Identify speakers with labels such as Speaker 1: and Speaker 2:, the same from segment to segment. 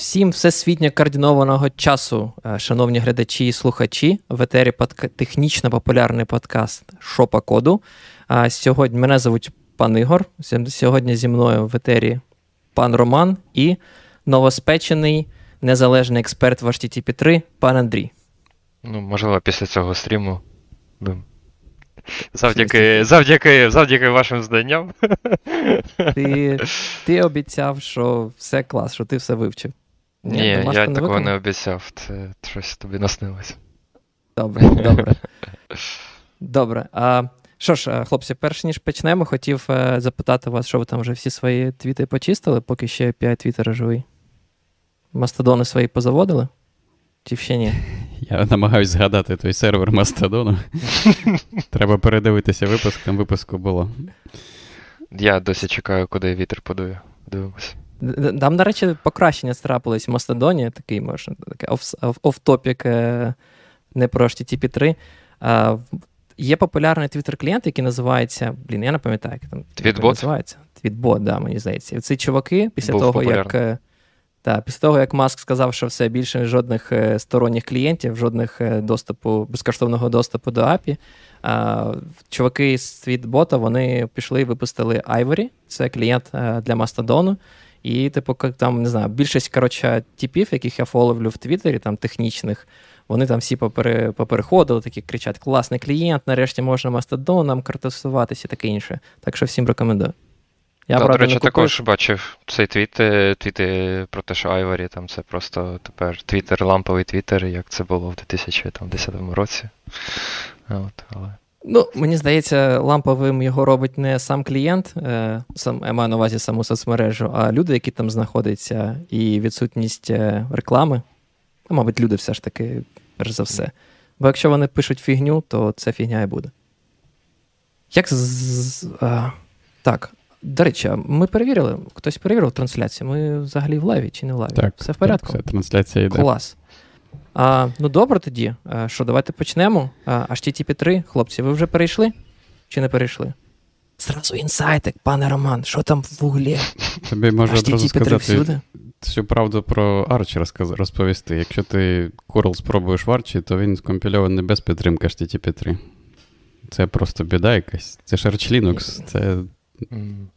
Speaker 1: Всім всесвітньо координованого часу, е, шановні глядачі і слухачі, в етері подка... технічно популярний подкаст Шопа Коду. А Сьогодні мене звуть пан Ігор. Сьогодні зі мною в етері пан Роман і новоспечений незалежний експерт в HTTP 3 пан Андрій.
Speaker 2: Ну, можливо, після цього стріму. Завдяки завдяки, завдяки вашим знанням.
Speaker 1: Ти ти обіцяв, що все клас, що ти все вивчив.
Speaker 2: Ні, Ні я не такого виконав? не обіцяв. Це щось тобі наснилось.
Speaker 1: Добре, добре. Добре. А що ж, е, хлопці, перш ніж почнемо, хотів е, запитати вас, що ви там вже всі свої твіти почистили, поки ще 5 твіттера живий. Мастодони свої позаводили? Чи ще ні?
Speaker 3: Я намагаюся згадати той сервер Мастодону. Треба передивитися випуск, там випуску було.
Speaker 2: Я досі чекаю, куди вітер подує. Дивимось.
Speaker 1: Там, до речі, покращення страпились в Мастодоні, такий можна таке оф-топік не про HTTP 3. Є популярний твіттер-клієнт, який називається. Блін, я не пам'ятаю, як там
Speaker 2: Твітбот?
Speaker 1: називається. Твітбот, да, мені здається. І ці чуваки, після Був того, популярний. як. Е, та, після того, як Маск сказав, що все більше жодних е, сторонніх клієнтів, жодних е, доступу, безкоштовного доступу до API, чуваки з твітбота вони пішли і випустили Ivory, це клієнт для Мастодону. І, типу, там, не знаю, більшість коротше, типів, яких я фоловлю в Твіттері, там технічних, вони там всі попере, попереходили, такі кричать: класний клієнт, нарешті можна мастодоном картосуватися і таке інше. Так що всім рекомендую.
Speaker 2: Я, да, правда, До речі, також бачив цей твіт, е, твіти про те, що Айварі там це просто тепер твіттер, ламповий твіттер, як це було в 2010 році. От, але...
Speaker 1: Ну, мені здається, ламповим його робить не сам клієнт, е, сам я маю на увазі саму соцмережу, а люди, які там знаходяться, і відсутність е, реклами. Ну, мабуть, люди все ж таки, перш за все. Бо якщо вони пишуть фігню, то це фігня і буде. Як з. А, Так. До речі, ми перевірили, хтось перевірив трансляцію. Ми взагалі в лайві чи не в лайві?
Speaker 3: Так,
Speaker 1: Все в порядку?
Speaker 3: Так, все, трансляція йде.
Speaker 1: Клас. А, Ну, добре тоді. А, Що, давайте почнемо. А, HTTP 3, хлопці, ви вже перейшли? Чи не перейшли? Зразу інсайтик, пане Роман, що там в углі?
Speaker 3: Тобі можу одразу сказати всю правду про Arch розповісти. Якщо ти Curl спробуєш в Arch, то він скомпільований без підтримки HTTP 3. Це просто біда якась. Це ж Arch Linux, це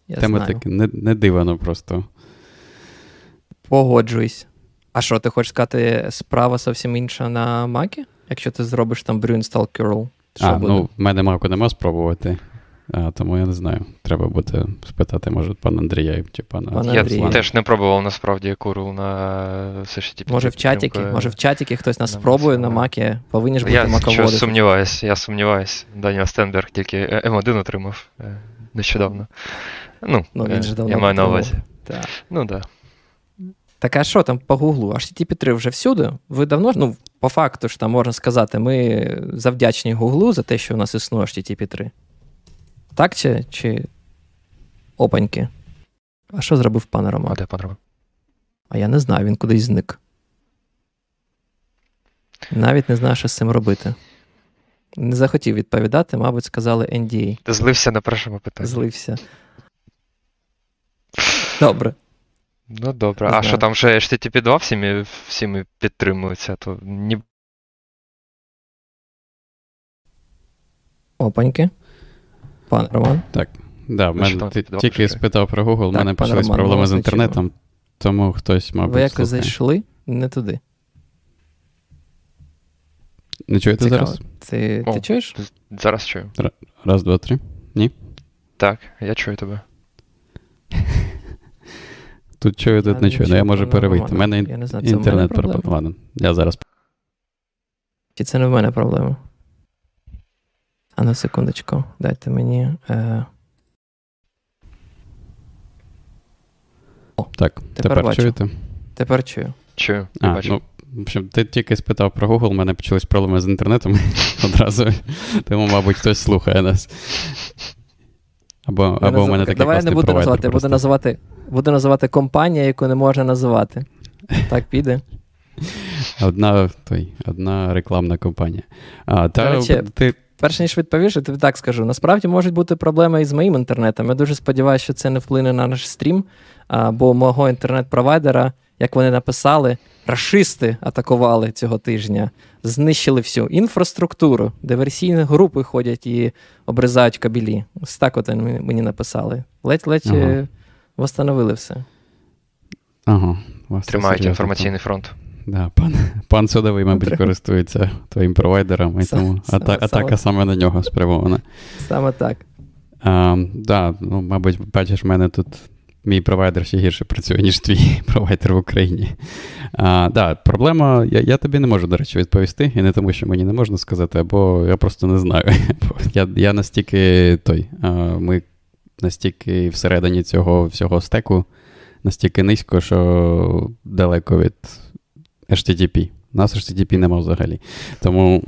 Speaker 1: Я
Speaker 3: тема таки не, не дивано просто.
Speaker 1: Погоджуюсь. А що, ти хочеш сказати, справа зовсім інша на Макі? Якщо ти зробиш там brew install curl?
Speaker 3: Що а, буде? ну, в мене маку нема спробувати. А, Тому я не знаю. Треба буде спитати, може, пана Андрія чи пана
Speaker 2: Пан. Я теж не пробував насправді куру на
Speaker 1: все Може в чатіки, може в чатіки хтось нас спробує на макі, повинні ж бути
Speaker 2: я
Speaker 1: маководи.
Speaker 2: Я сумніваюсь, я сумніваюсь. Даніел Стенберг тільки М1 отримав е, нещодавно. Ну, ну він же давно я маю на увазі. Так. Ну, так. Да.
Speaker 1: Так, а що там по Гуглу? HTTP 3 вже всюди? Ви давно ну, по факту ж там можна сказати, ми завдячні Гуглу за те, що у нас існує HTTP 3. Так чи чи опаньки? А що зробив пан Роман?
Speaker 2: А де пан Роман?
Speaker 1: А я не знаю, він кудись зник. Навіть не знаю, що з цим робити. Не захотів відповідати, мабуть, сказали NDA.
Speaker 2: Ти злився на першому питанні.
Speaker 1: Злився. Добре.
Speaker 2: Ну добре. Не а знаю. що там ще HTTP 2 всіми, всіми підтримується, то ні.
Speaker 1: Опаньки. Пан Роман?
Speaker 3: Так. Да, в мене ти, тільки спитав про Google, в мене почались Роман, проблеми з інтернетом, тому хтось, мабуть.
Speaker 1: Ви якось зайшли не туди.
Speaker 3: Не чуєте Цікаво. зараз?
Speaker 1: Ти О, ти чуєш?
Speaker 2: Зараз чую.
Speaker 3: Раз, два, три. Ні?
Speaker 2: Так, я чую тебе.
Speaker 3: Тут чую, тут не чую, але я можу перевийти. У мене я не знаю, інтернет пропонований. Я зараз.
Speaker 1: Чи це не в мене проблема? А на секундочку, дайте мені. Е...
Speaker 3: О, Так, тепер, тепер чуєте?
Speaker 1: Тепер чую.
Speaker 2: Чую.
Speaker 3: А, бачу. ну, в общем, ти тільки спитав про Google, у мене почались проблеми з інтернетом одразу. Тому, мабуть, хтось слухає нас. Або або у мене такий
Speaker 1: Давай я не буду називати, буду називати, буду називати компанія, яку не можна називати. Так піде.
Speaker 3: Одна той, одна рекламна компанія. А, та,
Speaker 1: речі, ти... Перш ніж відповіш, я тобі так скажу. Насправді можуть бути проблеми і з моїм інтернетом. Я дуже сподіваюся, що це не вплине на наш стрім, а, бо мого інтернет-провайдера як вони написали, рашисти атакували цього тижня, знищили всю інфраструктуру, диверсійні групи ходять і обрізають кабелі. Ось так от мені написали. Ледь-ледь ага. Восстановили все.
Speaker 3: Ага.
Speaker 2: Тримають інформаційний фронт.
Speaker 3: Да, Пан пан Судовий, мабуть, користується твоїм провайдером, і тому ата- атака саме на нього спрямована.
Speaker 1: Саме так.
Speaker 3: А, да, ну, Мабуть, бачиш, в мене тут мій провайдер ще гірше працює, ніж твій провайдер в Україні. А, да, Проблема, я я тобі не можу, до речі, відповісти, і не тому, що мені не можна сказати, або я просто не знаю. Я я настільки той, а, ми настільки всередині цього всього стеку, настільки низько, що далеко від HTTP. У нас HTTP нема взагалі. Тому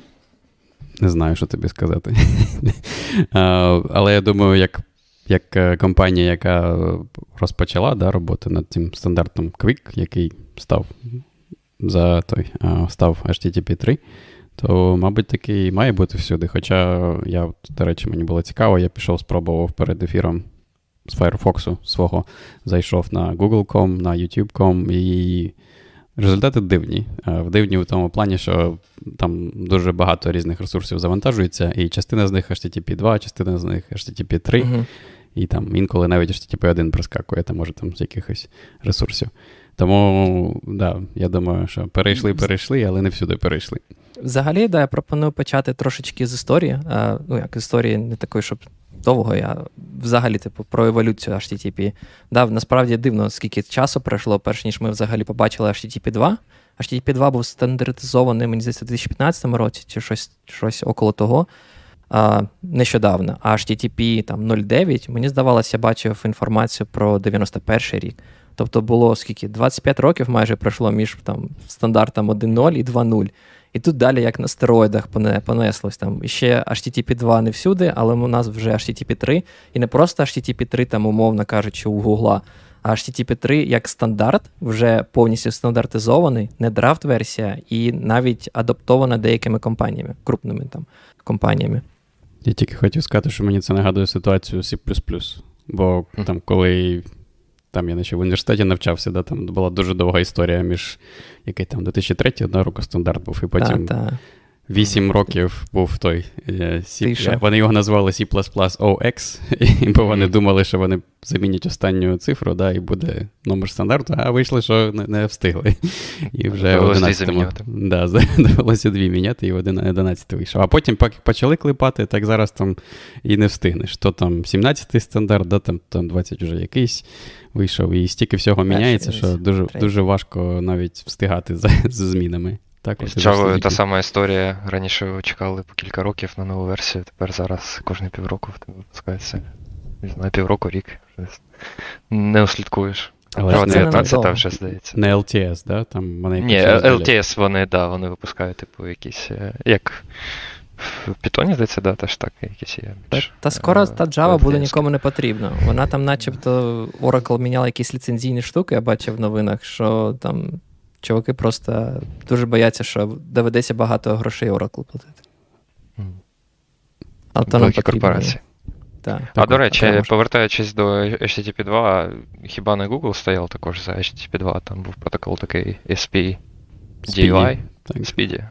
Speaker 3: не знаю, що тобі сказати. Але я думаю, як як е, компанія, яка розпочала да, роботу над цим стандартом Quick, який став за той, став HTTP 3, то, мабуть, такий має бути всюди. Хоча я, до речі, мені було цікаво, я пішов, спробував перед ефіром з Firefox свого, зайшов на Google.com, на YouTube.com і Результати дивні. Е, дивні в тому плані, що там дуже багато різних ресурсів завантажується, і частина з них HTTP 2, частина з них HTTP 3, uh-huh. і там інколи навіть HTTP 1 прискакує, там може там з якихось ресурсів. Тому, да, я думаю, що перейшли, перейшли, але не всюди перейшли.
Speaker 1: Взагалі, да, я пропоную почати трошечки з історії. А, ну, як історії не такої, щоб довго я взагалі типу, про еволюцію HTTP. Да, Насправді дивно, скільки часу пройшло, перш ніж ми взагалі побачили HTTP 2. HTTP 2 був стандартизований, мені здається, у 2015 році чи щось щось около того. А, Нещодавно. А HTTP там 0.9, мені здавалося, я бачив інформацію про 91 рік. Тобто було скільки? 25 років майже пройшло між там, стандартом 1.0 і 2.0. І тут далі, як на стероїдах, понеслось там. І ще HTTP 2 не всюди, але у нас вже HTTP 3. І не просто HTTP 3, там, умовно кажучи, у Гугла, а HTTP 3 як стандарт, вже повністю стандартизований, не драфт-версія, і навіть адаптована деякими компаніями, крупними там компаніями.
Speaker 3: Я тільки хотів сказати, що мені це нагадує ситуацію C. Бо там, коли там я наче в університеті навчався, да, там була дуже довга історія між який там 2003 одна року стандарт був, і потім. Та, та. 8 років був той е, C, Вони його назвали C OX, бо вони думали, що вони замінять останню цифру, да, і буде номер стандарту, а вийшло, що не, не встигли. І вже 11 да, довелося дві міняти, і 11 вийшов. А потім почали клепати, так зараз там і не встигнеш. То там 17-й стандарт, да, там, там 20 вже якийсь вийшов. І стільки всього міняється, що дуже дуже важко навіть встигати за, з змінами.
Speaker 2: Так, З Java та сама історія. Раніше чекали по кілька років на нову версію, тепер зараз кожні півроку в тебе випускається. Не знаю, півроку, рік. Не услідкуєш. Але Java 19 там вже здається.
Speaker 3: Не LTS, да? Там вони
Speaker 2: Ні, LTS вони, да, вони випускають, типу, якісь. Е, як в Python, здається, да, теж так, якісь є.
Speaker 1: Та, та скоро е, та Java буде нікому не потрібна. Вона там, начебто, Oracle міняла якісь ліцензійні штуки, я бачив в новинах, що там чуваки просто дуже бояться, що доведеться багато грошей Oracle платити.
Speaker 2: А то нам корпорації. Так. А так, до речі, можна... повертаючись до HTTP 2, хіба не Google стояв також за HTTP 2, там був протокол такий SP DUI. Speedy.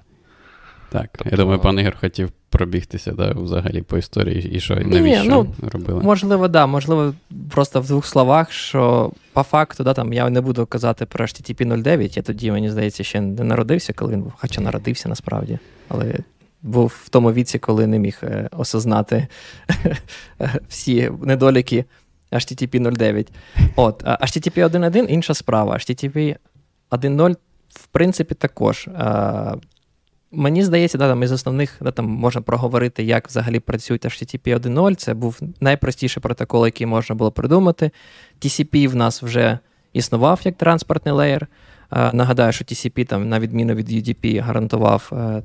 Speaker 3: Так, тобто... я думаю, пан Ігор хотів пробігтися да, взагалі по історії і що і навіщо ну, робили.
Speaker 1: Можливо, да, можливо, просто в двох словах, що по факту, да, там я не буду казати про HTTP 09, я тоді, мені здається, ще не народився, коли він був, хоча народився насправді, але був в тому віці, коли не міг е, осознати всі недоліки HTTP 09. От, HTTP 1.1 інша справа. HTTP 1.0, в принципі, також. Мені здається, да, там із основних да, там можна проговорити, як взагалі працюють HTTP 1.0. Це був найпростіший протокол, який можна було придумати. TCP в нас вже існував як транспортний леєр. Нагадаю, що TCP, там, на відміну від UDP, гарантував е,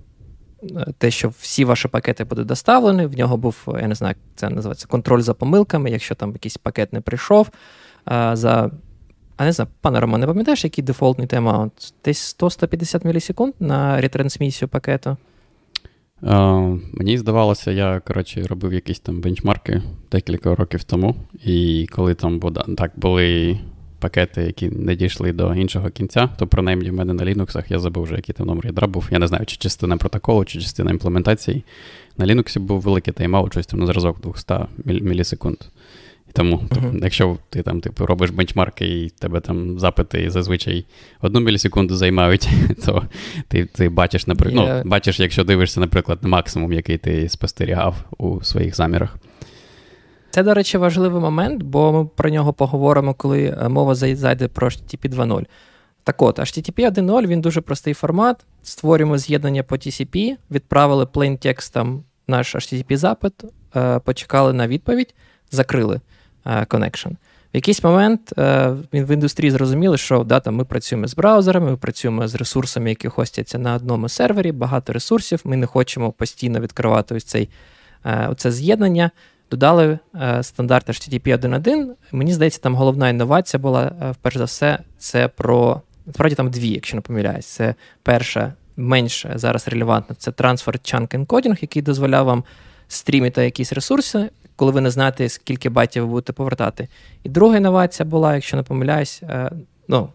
Speaker 1: те, що всі ваші пакети будуть доставлені. В нього був, я не знаю, як це називається контроль за помилками. Якщо там якийсь пакет не прийшов, за а не знаю, пане Романе, пам'ятаєш, який дефолтний тайм Десь 100-150 мілісекунд на ретрансмісію пакету?
Speaker 3: Uh, мені здавалося, я коротше, робив якісь там бенчмарки декілька років тому. І коли там так були пакети, які не дійшли до іншого кінця, то принаймні в мене на Linux, я забув вже, який там номер ядра був. Я не знаю, чи частина протоколу, чи частина імплементації. На Linux був великий тайм-аут, щось там на зразок 200 мілісекунд. І тому, uh-huh. тобто, якщо ти там типу, робиш бенчмарки і тебе там запити зазвичай одну мілісекунду займають, то ти ти бачиш, наприклад, yeah. ну, бачиш, якщо дивишся, наприклад, на максимум, який ти спостерігав у своїх замірах.
Speaker 1: Це, до речі, важливий момент, бо ми про нього поговоримо, коли е, мова зайде про HTTP 2.0. Так от, HTTP 1.0 він дуже простий формат. Створюємо з'єднання по TCP, відправили plain текстом наш HTTP-запит, е, почекали на відповідь, закрили connection. В якийсь момент він в індустрії зрозуміли, що да, там, ми працюємо з браузерами, ми працюємо з ресурсами, які хостяться на одному сервері, багато ресурсів. Ми не хочемо постійно відкривати ось цей, оце з'єднання. Додали стандарт HTTP 1.1. Мені здається, там головна інновація була, перш за все, це про. Насправді там дві, якщо не помиляюсь. Це перша, менш зараз релевантна, це Transfer Chunk Encoding, який дозволяв вам стрімити якісь ресурси, коли ви не знаєте, скільки байтів ви будете повертати. І друга інновація була, якщо не помиляюсь, е, ну,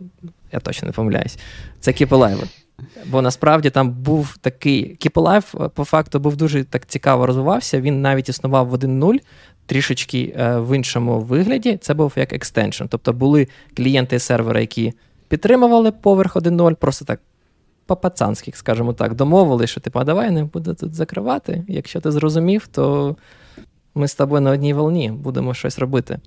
Speaker 1: я точно не помиляюсь, це Keep Бо насправді там був такий е, по факту, був дуже так цікаво розвивався. Він навіть існував в 1.0, трішечки е, в іншому вигляді. Це був як екстеншн. Тобто були клієнти сервера, які підтримували поверх 1.0, просто так. По-пацанськи, скажімо так, домовили, що типу, а давай не буду тут закривати. Якщо ти зрозумів, то ми з тобою на одній волні будемо щось робити.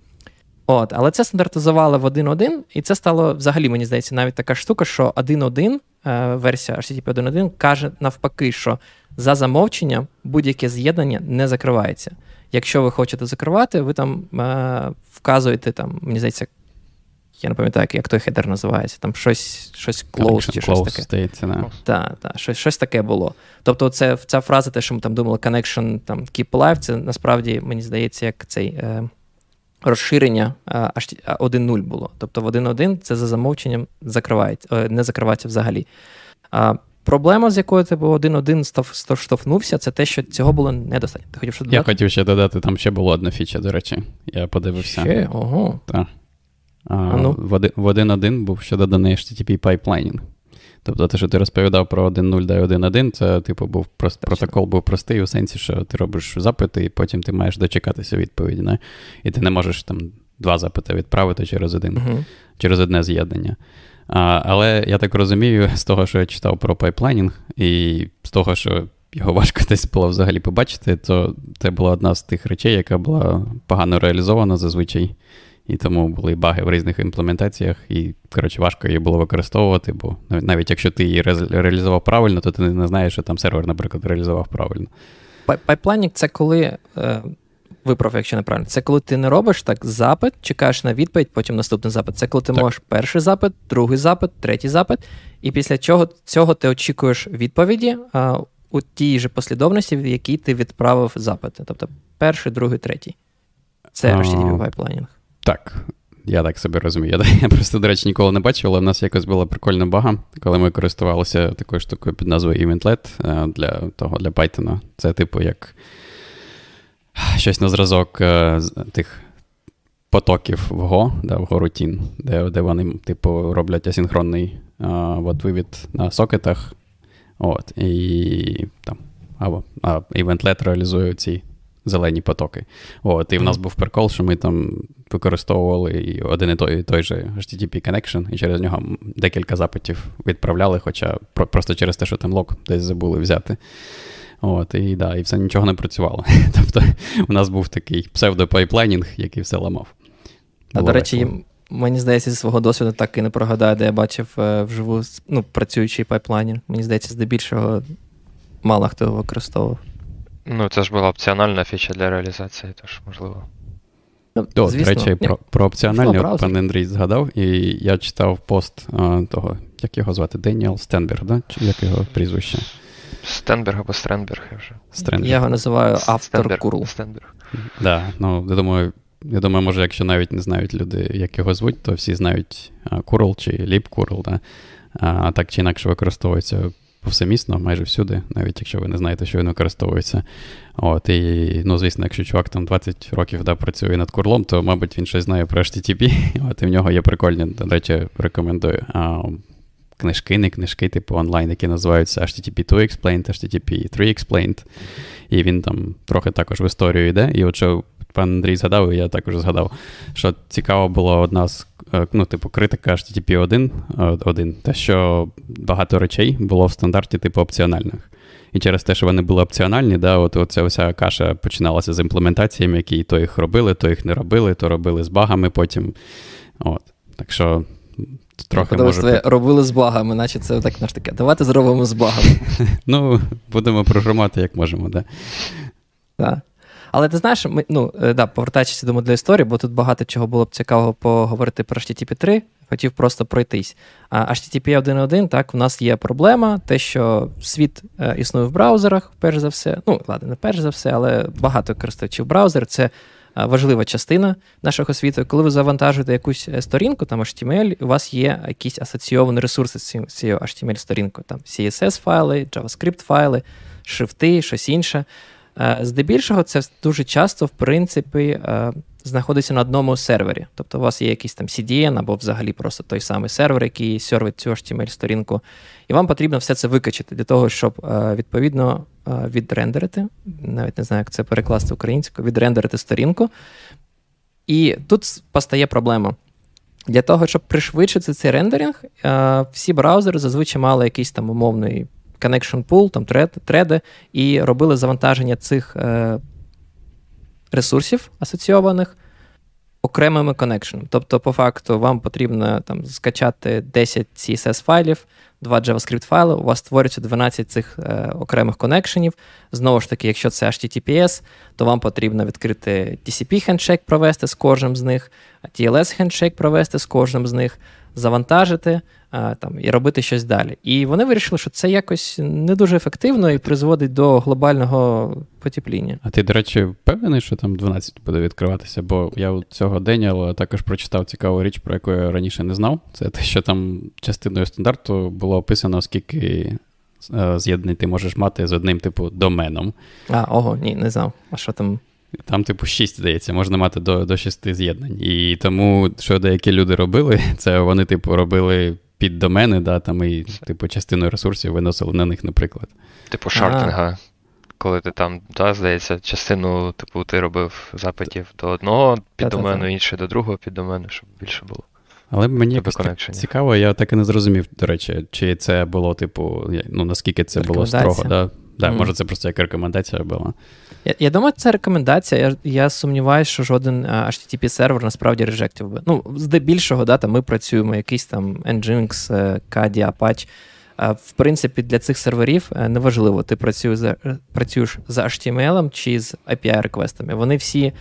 Speaker 1: От, Але це стандартизували в 1.1, і це стало взагалі, мені здається, навіть така штука, що 1.1, е, версія HTTP 1.1 каже навпаки, що за замовченням будь-яке з'єднання не закривається. Якщо ви хочете закривати, ви там е, вказуєте, там, мені здається, я не пам'ятаю, як той хедер називається, там щось щось close чи щось таке.
Speaker 3: Стається, да.
Speaker 1: Так, так, щось щось таке було. Тобто, це, ця фраза, те, що ми там думали, connection там, keep alive, це насправді, мені здається, як цей е, розширення аж 1.0 було. Тобто в 1.1 це за замовченням закривається, е, не закривається взагалі. А, Проблема, з якою ти типу, 1.1 штовхнувся, це те, що цього було недостатньо. Ти хотів що додати?
Speaker 3: Я хотів ще додати, там ще була одна фіча, до речі. Я подивився.
Speaker 1: Ще? Ого.
Speaker 3: Так. А, ну. В 1.1 був ще доданий HTTP пайплайнінг. Тобто те, що ти розповідав про 1.0 до 1.1, це, типу, був прост, протокол був простий у сенсі, що ти робиш запити, і потім ти маєш дочекатися відповіді. Не? І ти не можеш там два запити відправити через один, uh-huh. через одне з'єднання. А, Але я так розумію, з того, що я читав про пайплайнінг, і з того, що його важко десь було взагалі побачити, то це була одна з тих речей, яка була погано реалізована зазвичай. І тому були баги в різних імплементаціях, і, коротше, важко її було використовувати, бо навіть якщо ти її реалізував правильно, то ти не знаєш, що там сервер, наприклад, реалізував правильно.
Speaker 1: Пайплайнінг це коли. Е, виправ, якщо неправильно, це коли ти не робиш так запит, чекаєш на відповідь, потім наступний запит. Це коли ти так. можеш перший запит, другий запит, третій запит, і після чого цього ти очікуєш відповіді а, у тій же послідовності, в якій ти відправив запити. Тобто перший, другий, третій. Це HTTP пайплайнінг.
Speaker 3: Так, я так собі розумію. Я, просто, до речі, ніколи не бачив, але в нас якось була прикольна бага, коли ми користувалися такою штукою під назвою EventLet е, для того, для Python. Це, типу, як щось на зразок е, тих потоків в Go, да, в Go де де вони, типу, роблять асинхронний а, е, вивід на сокетах. От, І там, або а, EventLet реалізує ці зелені потоки. От, І в нас був прикол, що ми там використовували один і той і той же HTTP connection, і через нього декілька запитів відправляли, хоча просто через те, що там лог десь забули взяти. От, І да, і все нічого не працювало. Тобто у нас був такий псевдопайплайнінг, який все ламав.
Speaker 1: А, до речі, мені здається, зі свого досвіду так і не прогадаю, де я бачив е, вживу ну, працюючий пайплайнінг. Мені здається, здебільшого мало хто його використовував.
Speaker 2: Ну, це ж була опціональна фіча для реалізації, тож можливо.
Speaker 3: Ну, До речі, про про опціональні от пан Андрій згадав, і я читав пост а, того, як його звати, Деніел Стенберг, да? чи як його прізвище?
Speaker 2: Стенберг або Стренберг, я вже.
Speaker 1: Стренберг. Я його називаю автор curl.
Speaker 2: Стенберг.
Speaker 3: Да, ну, я думаю, я думаю, може, якщо навіть не знають люди, як його звуть, то всі знають curl чи libcurl, да? а так чи інакше використовується повсемісно, майже всюди, навіть якщо ви не знаєте, що він використовується. От, І, ну, звісно, якщо чувак там 20 років да, працює над curl ом, то, мабуть, він щось знає про HTTP. От, І в нього є прикольні, до речі, рекомендую. А, Книжки, не книжки, типу онлайн, які називаються HTTP 2 Explained, HTTP 3 Explained. І він там трохи також в історію йде. І от що пан Андрій згадав, і я також згадав, що цікаво було одна з е, ну, типу, критика HTTP 1, 1, те, що багато речей було в стандарті, типу, опціональних. І через те, що вони були опціональні, да, от оця вся каша починалася з імплементаціями, які то їх робили, то їх не робили, то робили з багами потім. От. Так що трохи може...
Speaker 1: Бути... робили з багами, наче це так наш таке. Давайте зробимо з багами.
Speaker 3: Ну, будемо програмати, як можемо, так.
Speaker 1: Так. Але ти знаєш, ми, ну, е, да, повертаючись до моделі історії, бо тут багато чого було б цікавого поговорити про HTTP 3, хотів просто пройтись. А HTTP 1.1, так, у нас є проблема, те, що світ е, існує в браузерах, перш за все. Ну, ладно, не перш за все, але багато користувачів браузер це е, важлива частина нашого світу. Коли ви завантажуєте якусь сторінку, там HTML, у вас є якісь асоційовані ресурси з цією HTML-сторінкою, там CSS-файли, JavaScript-файли, шрифти, щось інше. Е, здебільшого, це дуже часто, в принципі, е, знаходиться на одному сервері. Тобто у вас є якийсь там CDN або взагалі просто той самий сервер, який сервить цю HTML-сторінку. І вам потрібно все це викачати для того, щоб е, відповідно відрендерити, навіть не знаю, як це перекласти українською, відрендерити сторінку. І тут постає проблема. Для того, щоб пришвидшити цей рендеринг, всі браузери зазвичай мали якийсь там умовний connection pool, там треди, і робили завантаження цих е, ресурсів асоційованих окремими коннекшенами. Тобто, по факту, вам потрібно там скачати 10 CSS файлів, 2 JavaScript файли, у вас створюється 12 цих е, окремих коннекшенів. Знову ж таки, якщо це HTTPS, то вам потрібно відкрити TCP хендшейк провести з кожним з них, TLS хендшейк провести з кожним з них, завантажити а, там, і робити щось далі. І вони вирішили, що це якось не дуже ефективно і призводить до глобального потепління.
Speaker 3: А ти, до речі, впевнений, що там 12 буде відкриватися? Бо я у цього Деніала також прочитав цікаву річ, про яку я раніше не знав. Це те, що там частиною стандарту було описано, скільки. Е, з'єднань ти можеш мати з одним, типу, доменом.
Speaker 1: А, ого, ні, не знав. А що там?
Speaker 3: Там, типу, 6, здається, можна мати до до 6 з'єднань. І тому, що деякі люди робили, це вони, типу, робили під домени, да, там і, типу, частину ресурсів виносили на них, наприклад.
Speaker 2: Типу, шардинга. Коли ти там, да, здається, частину, типу, ти робив запитів до одного піддомену, інший до другого піддомену, щоб більше було.
Speaker 3: Але мені якось цікаво, я так і не зрозумів, до речі, чи це було, типу, ну наскільки це було строго. Да? Да, mm. Може, це просто як рекомендація була.
Speaker 1: Я я думаю, це рекомендація. Я я сумніваюся, що жоден http сервер насправді режектив би. Ну, здебільшого, да, там ми працюємо, якийсь там Nginx, Kadi, Apache. В принципі, для цих серверів е, неважливо, ти працюєш за працюєш за HTML чи з API-реквестами. Вони всі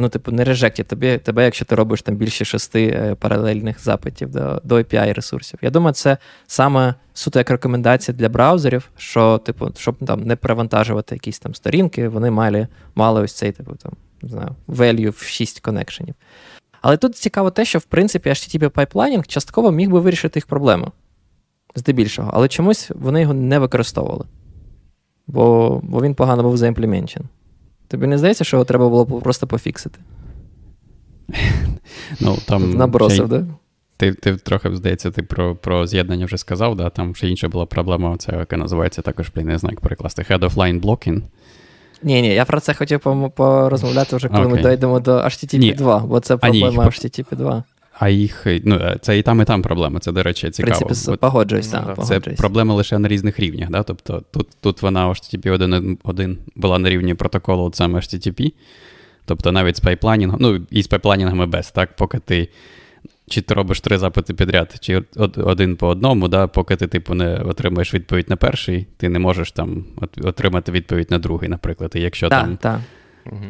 Speaker 1: ну, типу, не режектять тобі, тебе, якщо ти робиш там більше шести е, паралельних запитів до до API-ресурсів. Я думаю, це саме суто як рекомендація для браузерів, що, типу, щоб там не перевантажувати якісь там сторінки, вони мали мали ось цей типу, там, не знаю, value в 6 коннекшенів. Але тут цікаво те, що в принципі HTTP пайплайнінг частково міг би вирішити їх проблему здебільшого, але чомусь вони його не використовували, бо бо він погано був заімплеменчен. Тобі не здається, що його треба було просто пофіксити?
Speaker 3: Ну, там
Speaker 1: Набросив, так? Да?
Speaker 3: Ти ти трохи, здається, ти про про з'єднання вже сказав, да? там ще інша була проблема, це яка називається також, блін, не знаю, як перекласти Head of Line Blocking.
Speaker 1: Ні, ні, я про це хотів порозмовляти вже, коли okay. ми дійдемо до HTTP 2, бо це проблема HTTP 2.
Speaker 3: А їх ну, це і там, і там проблема. Це, до речі, цікаво. В
Speaker 1: принципі, погоджуюсь, так.
Speaker 3: Це проблема лише на різних рівнях. Да? Тобто тут тут вона HTTP 1.1 була на рівні протоколу от саме HTTP. Тобто навіть з пайпланінгом, ну і з пайпланінгами без, так, поки ти. Чи ти робиш три запити підряд, чи один по одному, да, поки ти, типу, не отримаєш відповідь на перший, ти не можеш там отримати відповідь на другий, наприклад. І якщо
Speaker 1: та,
Speaker 3: там
Speaker 1: та.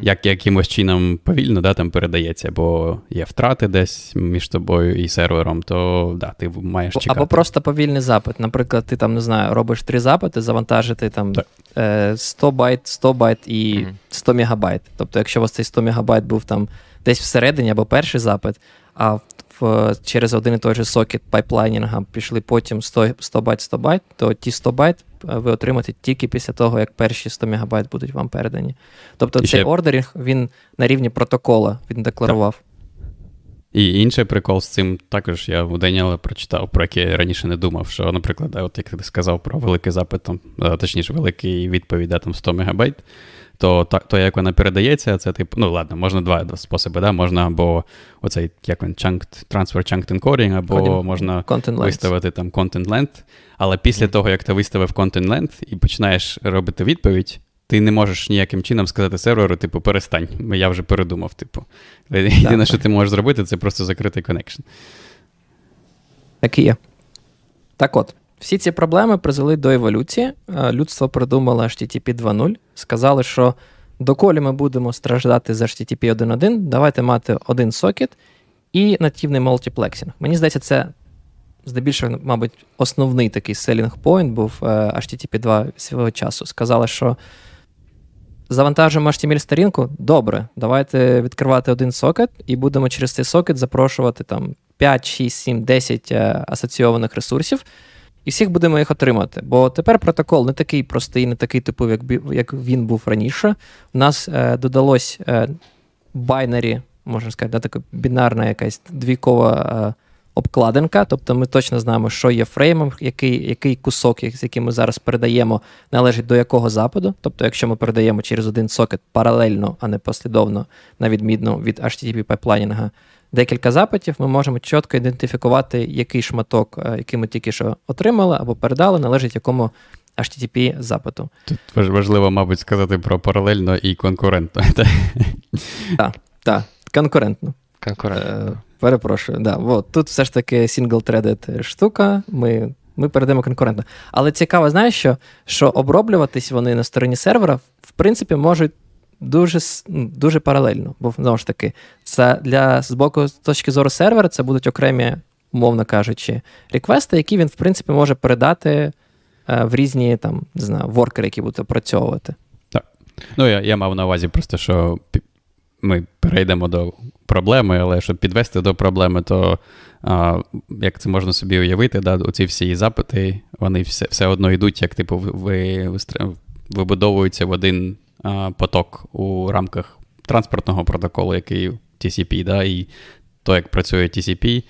Speaker 3: Як якимось чином повільно да, там передається, бо є втрати десь між тобою і сервером, то да, ти маєш чекати.
Speaker 1: Або просто повільний запит. Наприклад, ти там не знаю, робиш три запити, завантажити там 100 е, байт, 100 байт і 100 мегабайт. Тобто, якщо у вас цей 100 мегабайт був там десь всередині або перший запит, а в, через один і той же сокет pipelining а пішли потім 100 100 байт 100 байт, то ті 100 байт ви отримаєте тільки після того, як перші 100 МБ будуть вам передані. Тобто і цей ще... ordering він на рівні протокола він декларував. Так.
Speaker 3: І інший прикол з цим також я у Даніела прочитав, про який я раніше не думав, що, наприклад, от як ти сказав про великий запит, там, точніше, великий відповідь, да, там 100 мегабайт, то то, як вона передається, це типу, ну ладно, можна два способи. да, Можна або оцей як він, chunked, transfer chunked encoding, або Coding. можна content виставити там content length, але після mm. того, як ти виставив content length і починаєш робити відповідь, ти не можеш ніяким чином сказати серверу, типу, перестань, я вже передумав. Типу. Єдине, що ти можеш зробити, це просто закрити connection.
Speaker 1: Так і є. Так от, всі ці проблеми призвели до еволюції. Е, людство придумало HTTP 2.0. Сказали, що доколі ми будемо страждати з HTTP 1.1, давайте мати один сокет і нативний multiplexing. Мені здається, це здебільшого, мабуть, основний такий selling point був е, HTTP 2 свого часу. Сказали, що Завантажуємо HTML сторінку. Добре, давайте відкривати один сокет і будемо через цей сокет запрошувати там 5, 6, 7, 10 асоційованих ресурсів, і всіх будемо їх отримати. Бо тепер протокол не такий простий, не такий типовий, як він був раніше. У нас е, додалось е, байнері, можна сказати, да, така бінарна якась двійкова. Е, обкладинка, тобто ми точно знаємо, що є фреймом, який який кусок, з яким ми зараз передаємо, належить до якого западу. Тобто, якщо ми передаємо через один сокет паралельно, а не послідовно, на відміну від HTTP пайплайнінга, декілька запитів, ми можемо чітко ідентифікувати, який шматок, е, який ми тільки що отримали або передали, належить якому HTTP запиту.
Speaker 3: Тут важливо, мабуть, сказати про паралельно і конкурентно.
Speaker 1: Так, так, конкурентно.
Speaker 2: Конкурентно.
Speaker 1: Е, Перепрошую, да. От, тут все ж таки single-threaded штука. Ми ми передаємо конкурентно. Але цікаво, знаєш, що що оброблюватись вони на стороні сервера, в принципі, можуть дуже ну, дуже паралельно. Бо знову ж таки, це для з боку точки зору сервера, це будуть окремі, умовно кажучи, реквести, які він, в принципі, може передати е, в різні там, не знаю, воркери, які будуть опрацьовувати.
Speaker 3: Так. Ну, я я мав на увазі просто, що ми перейдемо до проблеми, але щоб підвести до проблеми, то а, як це можна собі уявити, да, оці всі запити, вони все все одно йдуть, як типу, ви, вибудовуються в один поток у рамках транспортного протоколу, який TCP, да, і то, як працює TCP,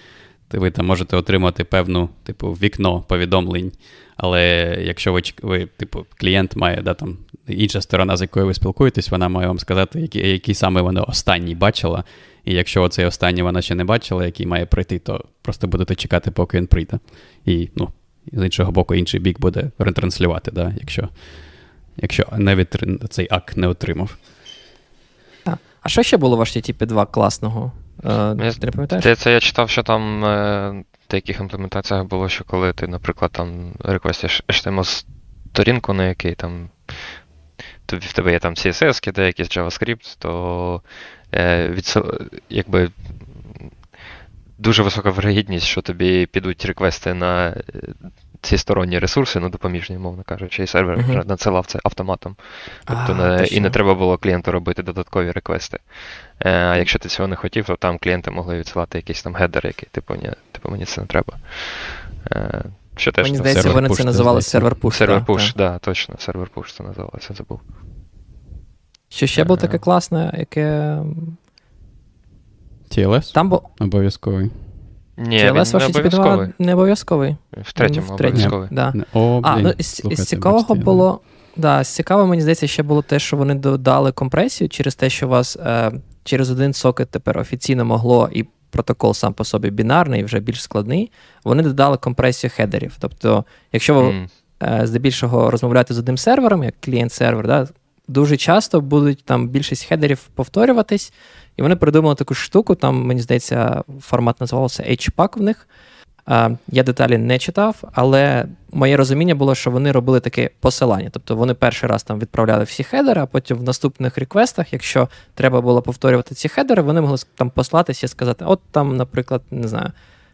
Speaker 3: ви там можете отримати певну, типу, вікно повідомлень. Але якщо ви, ви типу, клієнт має да, там, інша сторона, з якою ви спілкуєтесь, вона має вам сказати, які, які саме вона останній бачила. І якщо оцей останній вона ще не бачила, який має прийти, то просто будете чекати, поки він прийде. І ну, з іншого боку, інший бік буде ретранслювати, да, якщо якщо не від, цей ак не отримав.
Speaker 1: А що ще було в HTTP 2 класного?
Speaker 2: Е, ти не пам'ятаєш? Це я читав, що там е, в деяких імплементаціях було, що коли ти, наприклад, там реквестиш HTML сторінку, на якій там в тебе є там CSS, де якийсь JavaScript, то е, від, якби дуже висока вирогідність, що тобі підуть реквести на ці сторонні ресурси, ну допоміжні, мовно кажучи, і сервер uh-huh. вже надсилав це автоматом. Тобто а, не, і не треба було клієнту робити додаткові реквести. Е, а якщо ти цього не хотів, то там клієнти могли відсилати якийсь там header, який типу, ні, типу мені це не треба. Е, що теж,
Speaker 1: Мені здається, вони це називали server push.
Speaker 2: Server push, так, точно, server push це називалося, забув.
Speaker 1: Що ще було таке класне, яке.
Speaker 3: TLS? Там бо... Обов'язковий.
Speaker 2: Ні, TLS не обов'язковий.
Speaker 1: Не обов'язковий.
Speaker 2: В третьому в обов'язковий.
Speaker 1: Да. О, а, ну, з, з цікавого було. Да, з цікавого, мені здається, ще було те, що вони додали компресію через те, що у вас е, через один сокет тепер офіційно могло, і протокол сам по собі бінарний, вже більш складний. Вони додали компресію хедерів. Тобто, якщо ви mm. е, здебільшого розмовляєте з одним сервером, як клієнт-сервер, да, дуже часто будуть там більшість хедерів повторюватись, і вони придумали таку штуку. Там, мені здається, формат називався HPAC в них. Я деталі не читав, але моє розуміння було, що вони робили таке посилання. Тобто вони перший раз там відправляли всі хедери, а потім в наступних реквестах, якщо треба було повторювати ці хедери, вони могли там послатися і сказати: от там, наприклад, не знаю,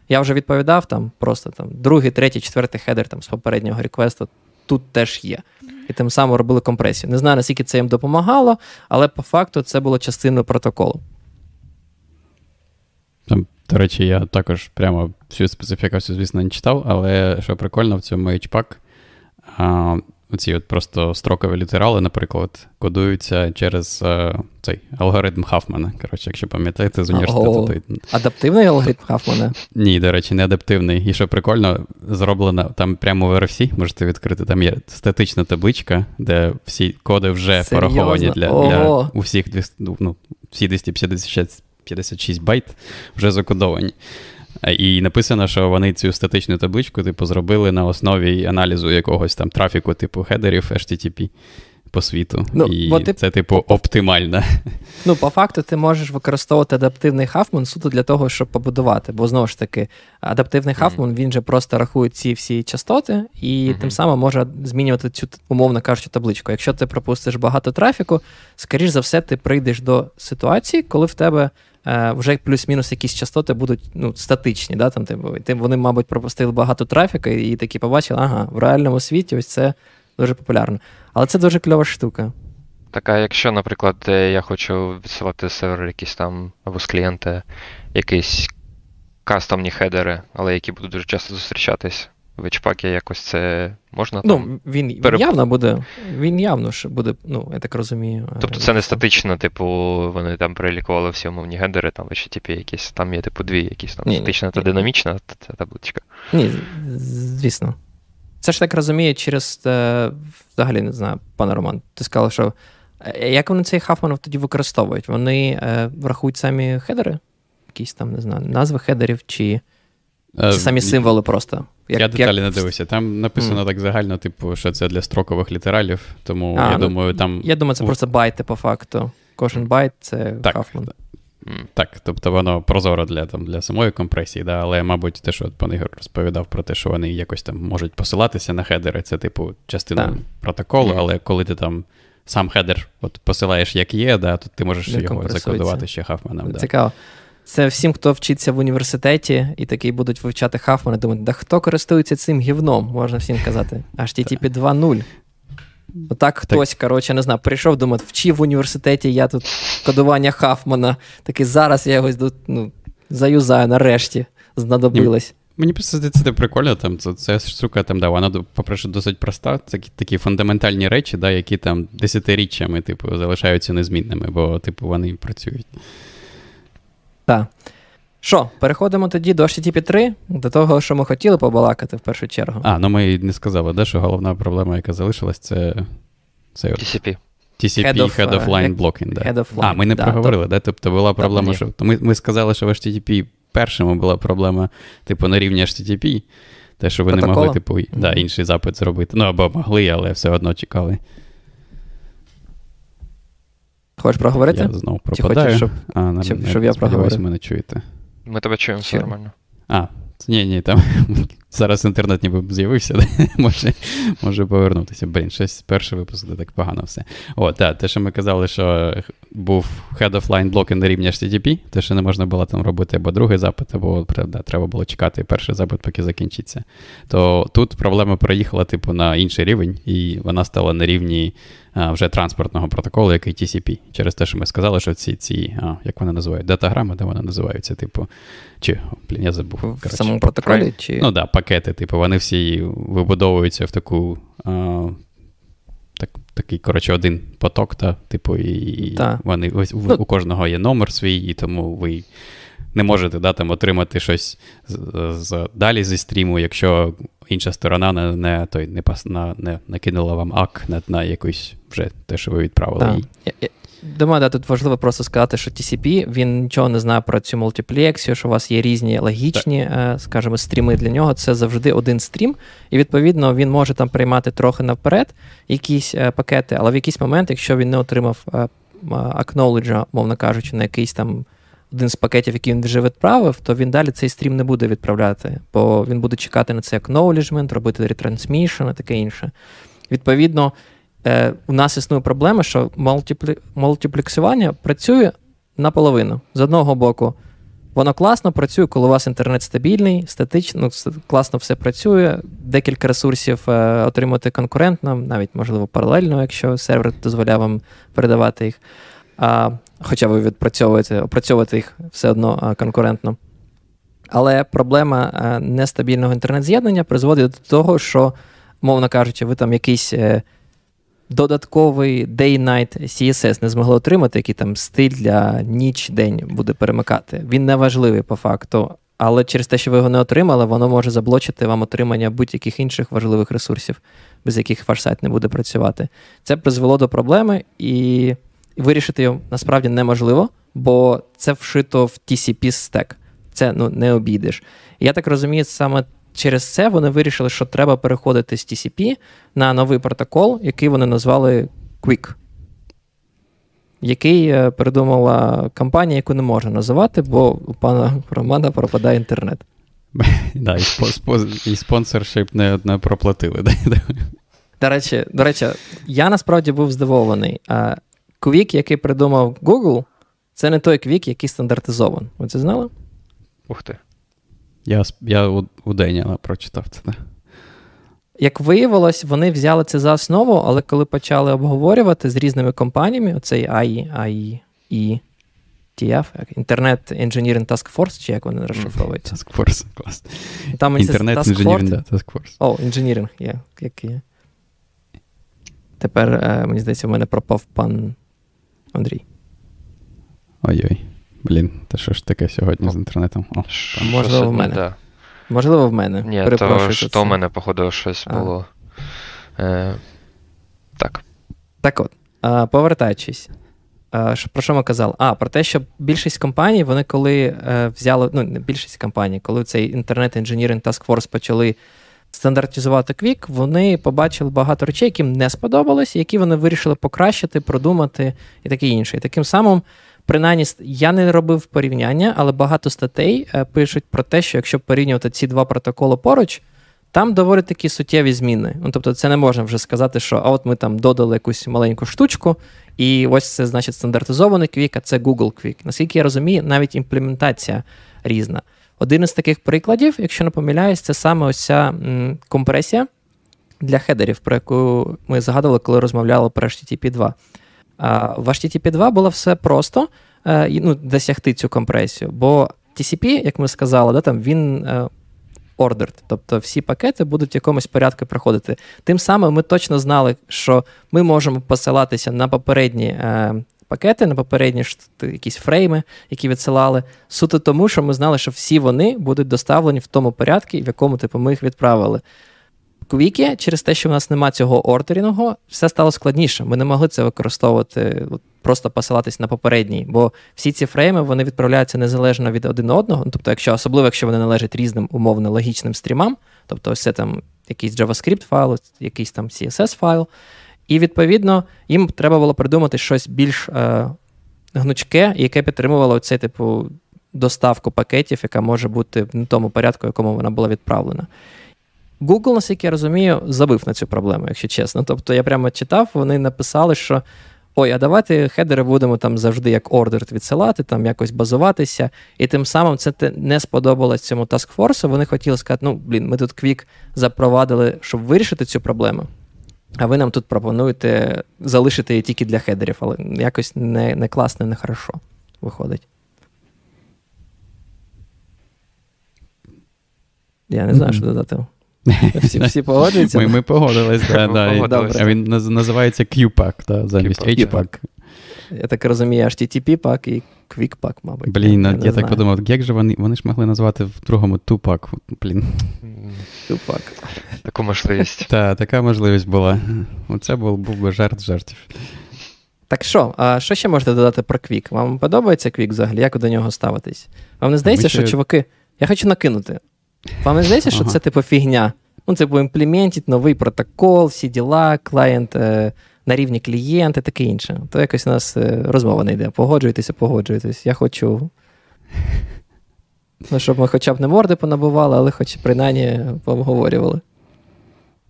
Speaker 1: я вже відповідав там просто там другий, третій, четвертий хедер там з попереднього реквесту тут теж є. І тим самим робили компресію. Не знаю, наскільки це їм допомагало, але по факту це було частиною протоколу.
Speaker 3: Там До речі, я також прямо всю специфікацію, звісно, не читав, але що прикольно, в цьому HPAC Оці от просто строкові літерали, наприклад, кодуються через е, цей алгоритм Хафмана. Коротше, якщо пам'ятаєте, з університету.
Speaker 1: То... Адаптивний алгоритм Хафмана?
Speaker 3: Ні, до речі, не адаптивний. І що прикольно, зроблено там прямо в RFC, можете відкрити, там є статична табличка, де всі коди вже Серйозно? пораховані для для усіх ну, всі 256 байт вже закодовані. І написано, що вони цю статичну табличку, типу, зробили на основі аналізу якогось там трафіку, типу хедерів HTTP по світу. Ну, І бо ти... це, типу, оптимально.
Speaker 1: Ну, по факту, ти можеш використовувати адаптивний хафман суто для того, щоб побудувати. Бо знову ж таки, адаптивний хафман, він же просто рахує ці всі частоти, і mm-hmm. тим самим може змінювати цю, умовно кажучи, табличку. Якщо ти пропустиш багато трафіку, скоріш за все, ти прийдеш до ситуації, коли в тебе. Е, вже плюс-мінус якісь частоти будуть ну, статичні. Да, там, типу, Вони, мабуть, пропустили багато трафіку і такі побачили, ага, в реальному світі ось це дуже популярно. Але це дуже кльова штука.
Speaker 2: Так, а якщо, наприклад, е, я хочу відсилати сервер якісь там або з клієнта якісь кастомні хедери, але які будуть дуже часто зустрічатись, в H-пакі якось це можна
Speaker 1: ну, там? Він переп... явно буде, він явно ж буде, ну, я так розумію.
Speaker 2: Тобто це не статично, типу, вони там перелікували всі умовні гендери, там в HTTP якісь, там є типу дві якісь там ні, статична ні, та ні. динамічна ця табличка.
Speaker 1: Ні, звісно. Це ж так розуміє через е, взагалі не знаю, пане Роман, ти сказав, що е, як вони цей Хафман тоді використовують? Вони е, врахують самі хедери? Якісь там, не знаю, назви хедерів чи. Чи самі символи просто.
Speaker 3: Як, Я деталі як... не дивився. Там написано mm. так загально, типу, що це для строкових літералів, тому а, я ну, думаю, там.
Speaker 1: Я думаю, це просто байти по факту. Кожен байт це так, Хафман.
Speaker 3: Так, тобто воно прозоро для там, для самої компресії, да, але, мабуть, те, що пан Ігор розповідав про те, що вони якось там можуть посилатися на хедери, це, типу, частина так. протоколу, але коли ти там сам хедер от посилаєш як є, да, то ти можеш його закодувати ще Хафманом. Да.
Speaker 1: Цікаво. Це всім, хто вчиться в університеті і такий будуть вивчати Хафмана, думають, да хто користується цим гівном, можна всім казати. HTTP 2.0. Отак хтось, коротше, не знаю, прийшов, думав, вчив в університеті, я тут кодування Хафмана. Такий зараз я його ну, заюзаю нарешті, знадобилось.
Speaker 3: Мені просто здається, це прикольно, там це, це штука, там, да, вона, по-перше, досить проста. Це такі фундаментальні речі, да, які там десятиріччями, типу, залишаються незмінними, бо, типу, вони працюють.
Speaker 1: Так. Що, переходимо тоді до HTTP 3, до того, що ми хотіли побалакати в першу чергу.
Speaker 3: А, ну ми не сказали, да, що головна проблема, яка залишилась, це. це
Speaker 2: TCP.
Speaker 3: TCP Head of, Head of Line Blocking. Да. Head of line, А, ми не да, проговорили, то... да? Тобто була проблема, що. Ми, ми сказали, що в HTTP першому була проблема, типу, на рівні HTTP. Те, що ви Протокола? не могли, типу, mm-hmm. да, інший запит зробити. Ну, або могли, але все одно чекали.
Speaker 1: Хочеш проговорити?
Speaker 3: Я знову пропадаю. Чи хочеш, щоб,
Speaker 1: а, щоб, щоб я проговорив?
Speaker 3: мене чуєте.
Speaker 2: Ми тебе чуємо, все нормально.
Speaker 3: А, ні, ні, там зараз інтернет ніби з'явився, може може повернутися. Блін, щось перший випуск, де так погано все. О, так, те, що ми казали, що був head of line блоки на рівні HTTP, те, що не можна було там робити або другий запит, або да, треба було чекати перший запит, поки закінчиться. То тут проблема переїхала, типу, на інший рівень, і вона стала на рівні вже транспортного протоколу, який TCP. Через те, що ми сказали, що ці, ці а, як вони називають, датаграми, де вони називаються, типу, чи, блін, я забув.
Speaker 1: В коротше, самому протоколі? чи...
Speaker 3: Ну да, пакети, типу, вони всі вибудовуються в таку. А, так, Такий, коротше, один поток, та, типу, і та. вони ось ну, у кожного є номер свій, і тому ви не можете да, там, отримати щось з, з, далі зі стріму, якщо інша сторона не не, той, не, не, не накинула вам ак на, на якусь вже те, що ви відправили.
Speaker 1: їй. Думаю, да, тут важливо просто сказати, що TCP він нічого не знає про цю мультиплексію, що у вас є різні логічні, так. Е, скажімо, стріми для нього. Це завжди один стрім, і відповідно він може там приймати трохи наперед якісь е, пакети, але в якийсь момент, якщо він не отримав acknowledge, мовно кажучи, на якийсь там один з пакетів, який він вже відправив, то він далі цей стрім не буде відправляти, бо він буде чекати на цей acknowledgement, робити retransmission і таке інше. Відповідно, е, у нас існує проблема, що мультиплі... мультиплексування працює наполовину. З одного боку, воно класно працює, коли у вас інтернет стабільний, статично, ну, класно все працює, декілька ресурсів е, отримати конкурентно, навіть, можливо, паралельно, якщо сервер дозволяє вам передавати їх. А, Хоча ви відпрацьовуєте, опрацьовуєте їх все одно конкурентно. Але проблема е, нестабільного інтернет-з'єднання призводить до того, що, мовно кажучи, ви там якийсь е, додатковий day-night CSS не змогли отримати, який там стиль для ніч-день буде перемикати. Він не важливий по факту. Але через те, що ви його не отримали, воно може заблочити вам отримання будь-яких інших важливих ресурсів, без яких ваш сайт не буде працювати. Це призвело до проблеми, і вирішити його насправді неможливо, бо це вшито в TCP стек. Це ну, не обійдеш. Я так розумію, саме через це вони вирішили, що треба переходити з TCP на новий протокол, який вони назвали Quick який е, придумала компанія, яку не можна називати, бо у пана Романа пропадає інтернет.
Speaker 3: Да, І спонсоршип не не проплатили.
Speaker 1: До речі, до речі, я насправді був здивований. Квік, який придумав Google, це не той квік, який стандартизований. Ви це знали?
Speaker 2: Ух ти.
Speaker 3: Я я у, у Деніала прочитав це. Да.
Speaker 1: Як виявилось, вони взяли це за основу, але коли почали обговорювати з різними компаніями, оцей AI, AI, і TF, Internet Engineering Task Force, чи як вони розшифровуються?
Speaker 3: Task Force, клас.
Speaker 1: Там
Speaker 3: Internet Engineering Task Force.
Speaker 1: О, Engineering, є, є. Тепер, е, мені здається, в мене пропав пан Андрій.
Speaker 3: Ой-ой. Блін, та що ж таке сьогодні з інтернетом? О,
Speaker 1: Можливо, в мене. Да. Можливо, в мене.
Speaker 2: Ні, то, що в мене, походу, щось а. було. Е, Так.
Speaker 1: Так от, повертаючись. Про що ми казали? А, про те, що більшість компаній, вони коли е, взяли, ну, не більшість компаній, коли цей Internet Engineering Task Force почали стандартизувати Quick, вони побачили багато речей, яким не сподобалось, які вони вирішили покращити, продумати і таке інше. І таким самим принаймні, я не робив порівняння, але багато статей е, пишуть про те, що якщо порівнювати ці два протоколи поруч, там доволі такі суттєві зміни. Ну, Тобто, це не можна вже сказати, що а от ми там додали якусь маленьку штучку, і ось це значить стандартизований квік, а це Google Quick. Наскільки я розумію, навіть імплементація різна. Один із таких прикладів, якщо не помиляюсь, це саме ось ця компресія для хедерів, про яку ми згадували, коли розмовляли про HTTP 2. В HTTP 2 було все просто е, ну, досягти цю компресію, бо TCP, як ми сказали, да, там він е, ordered, тобто всі пакети будуть в якомусь порядку проходити. Тим самим ми точно знали, що ми можемо посилатися на попередні е, пакети, на попередні якісь фрейми, які відсилали, суто тому, що ми знали, що всі вони будуть доставлені в тому порядку, в якому типу, ми їх відправили. Квікі, через те, що в нас немає цього ордерінгу, все стало складніше. Ми не могли це використовувати, просто посилатись на попередній, бо всі ці фрейми вони відправляються незалежно від один одного. Ну, тобто, якщо особливо, якщо вони належать різним умовно логічним стрімам, тобто ось це там якийсь JavaScript файл, якийсь там CSS файл. І відповідно їм треба було придумати щось більш е, гнучке, яке підтримувало цей типу доставку пакетів, яка може бути в не тому порядку, в якому вона була відправлена. Google, наскільки я розумію, забив на цю проблему, якщо чесно. Тобто я прямо читав, вони написали, що ой, а давайте хедери будемо там завжди як ордер відсилати, там якось базуватися. І тим самим це не сподобалось цьому таскфорсу. Вони хотіли сказати, ну, блін, ми тут Quick запровадили, щоб вирішити цю проблему. А ви нам тут пропонуєте залишити її тільки для хедерів, але якось не не класно, не хорошо виходить. Я не знаю, що додати. Всі всі погоджуються?
Speaker 3: Ми ми погодились, да, він називається Q-Pack, да, замість H-Pack.
Speaker 1: Я так розумію, HTTP пак і Quick-Pack, мабуть.
Speaker 3: Блін, я, я так подумав, як же вони вони ж могли назвати в другому Tupac, блін.
Speaker 1: Tupac.
Speaker 2: Таку можливість.
Speaker 3: Так, така можливість була. Оце був був би жарт жартів.
Speaker 1: Так що, а що ще можете додати про Quick? Вам подобається Quick взагалі? Як до нього ставитись? Вам не здається, що чуваки. Я хочу накинути. Вам не здається, що це типу фігня? Ну, типу, імплементить новий протокол, всі діла, клієнт е, на рівні клієнта, таке інше. То якось у нас е, розмова не йде. Погоджуйтеся, погоджуйтесь. Я хочу. Ну, щоб ми хоча б не морди понабували, але хоч принаймні поговорювали.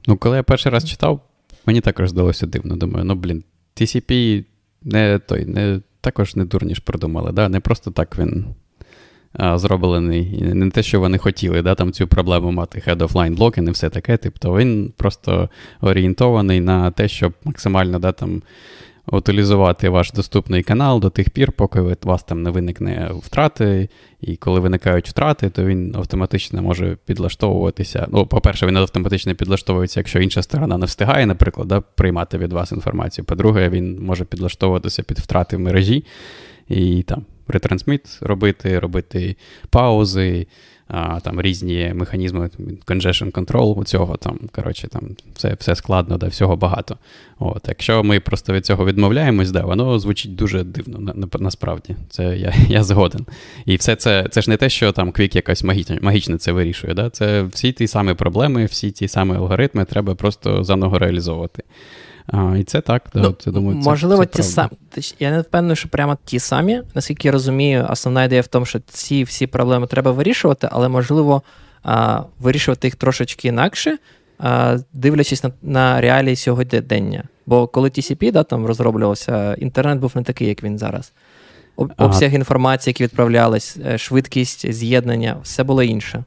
Speaker 3: Ну, коли я перший раз читав, мені також здалося дивно. Думаю, ну, блін, TCP не той, не, також не дурніш придумали, да? не просто так він зроблений. Не те, що вони хотіли, да, там цю проблему мати head line blocking і все таке. Тобто він просто орієнтований на те, щоб максимально да, там, утилізувати ваш доступний канал до тих пір, поки у вас там не виникне втрати. І коли виникають втрати, то він автоматично може підлаштовуватися. Ну, по-перше, він автоматично підлаштовується, якщо інша сторона не встигає, наприклад, да, приймати від вас інформацію. По-друге, він може підлаштовуватися під втрати в мережі і там ретрансміт робити, робити паузи а, там різні механізми congestion control у цього, там, коротше, там все все складно, да, всього багато. От, Якщо ми просто від цього відмовляємось, да, воно звучить дуже дивно, на, на, насправді. Це я я згоден. І все це це ж не те, що там Quick якось магічно це вирішує. Да? Це всі ті самі проблеми, всі ті самі алгоритми треба просто заново реалізовувати. А, І це так, да,
Speaker 1: ну,
Speaker 3: це, думаю,
Speaker 1: це, можливо,
Speaker 3: це
Speaker 1: ті самі. Я не впевнений, що прямо ті самі. Наскільки я розумію, основна ідея в тому, що ці всі проблеми треба вирішувати, але можливо а, вирішувати їх трошечки інакше, а, дивлячись на на реалії сьогодення. Бо коли TCP да, там розроблювався, інтернет був не такий, як він зараз обсяг інформації, які відправлялись, е, швидкість з'єднання, все було інше.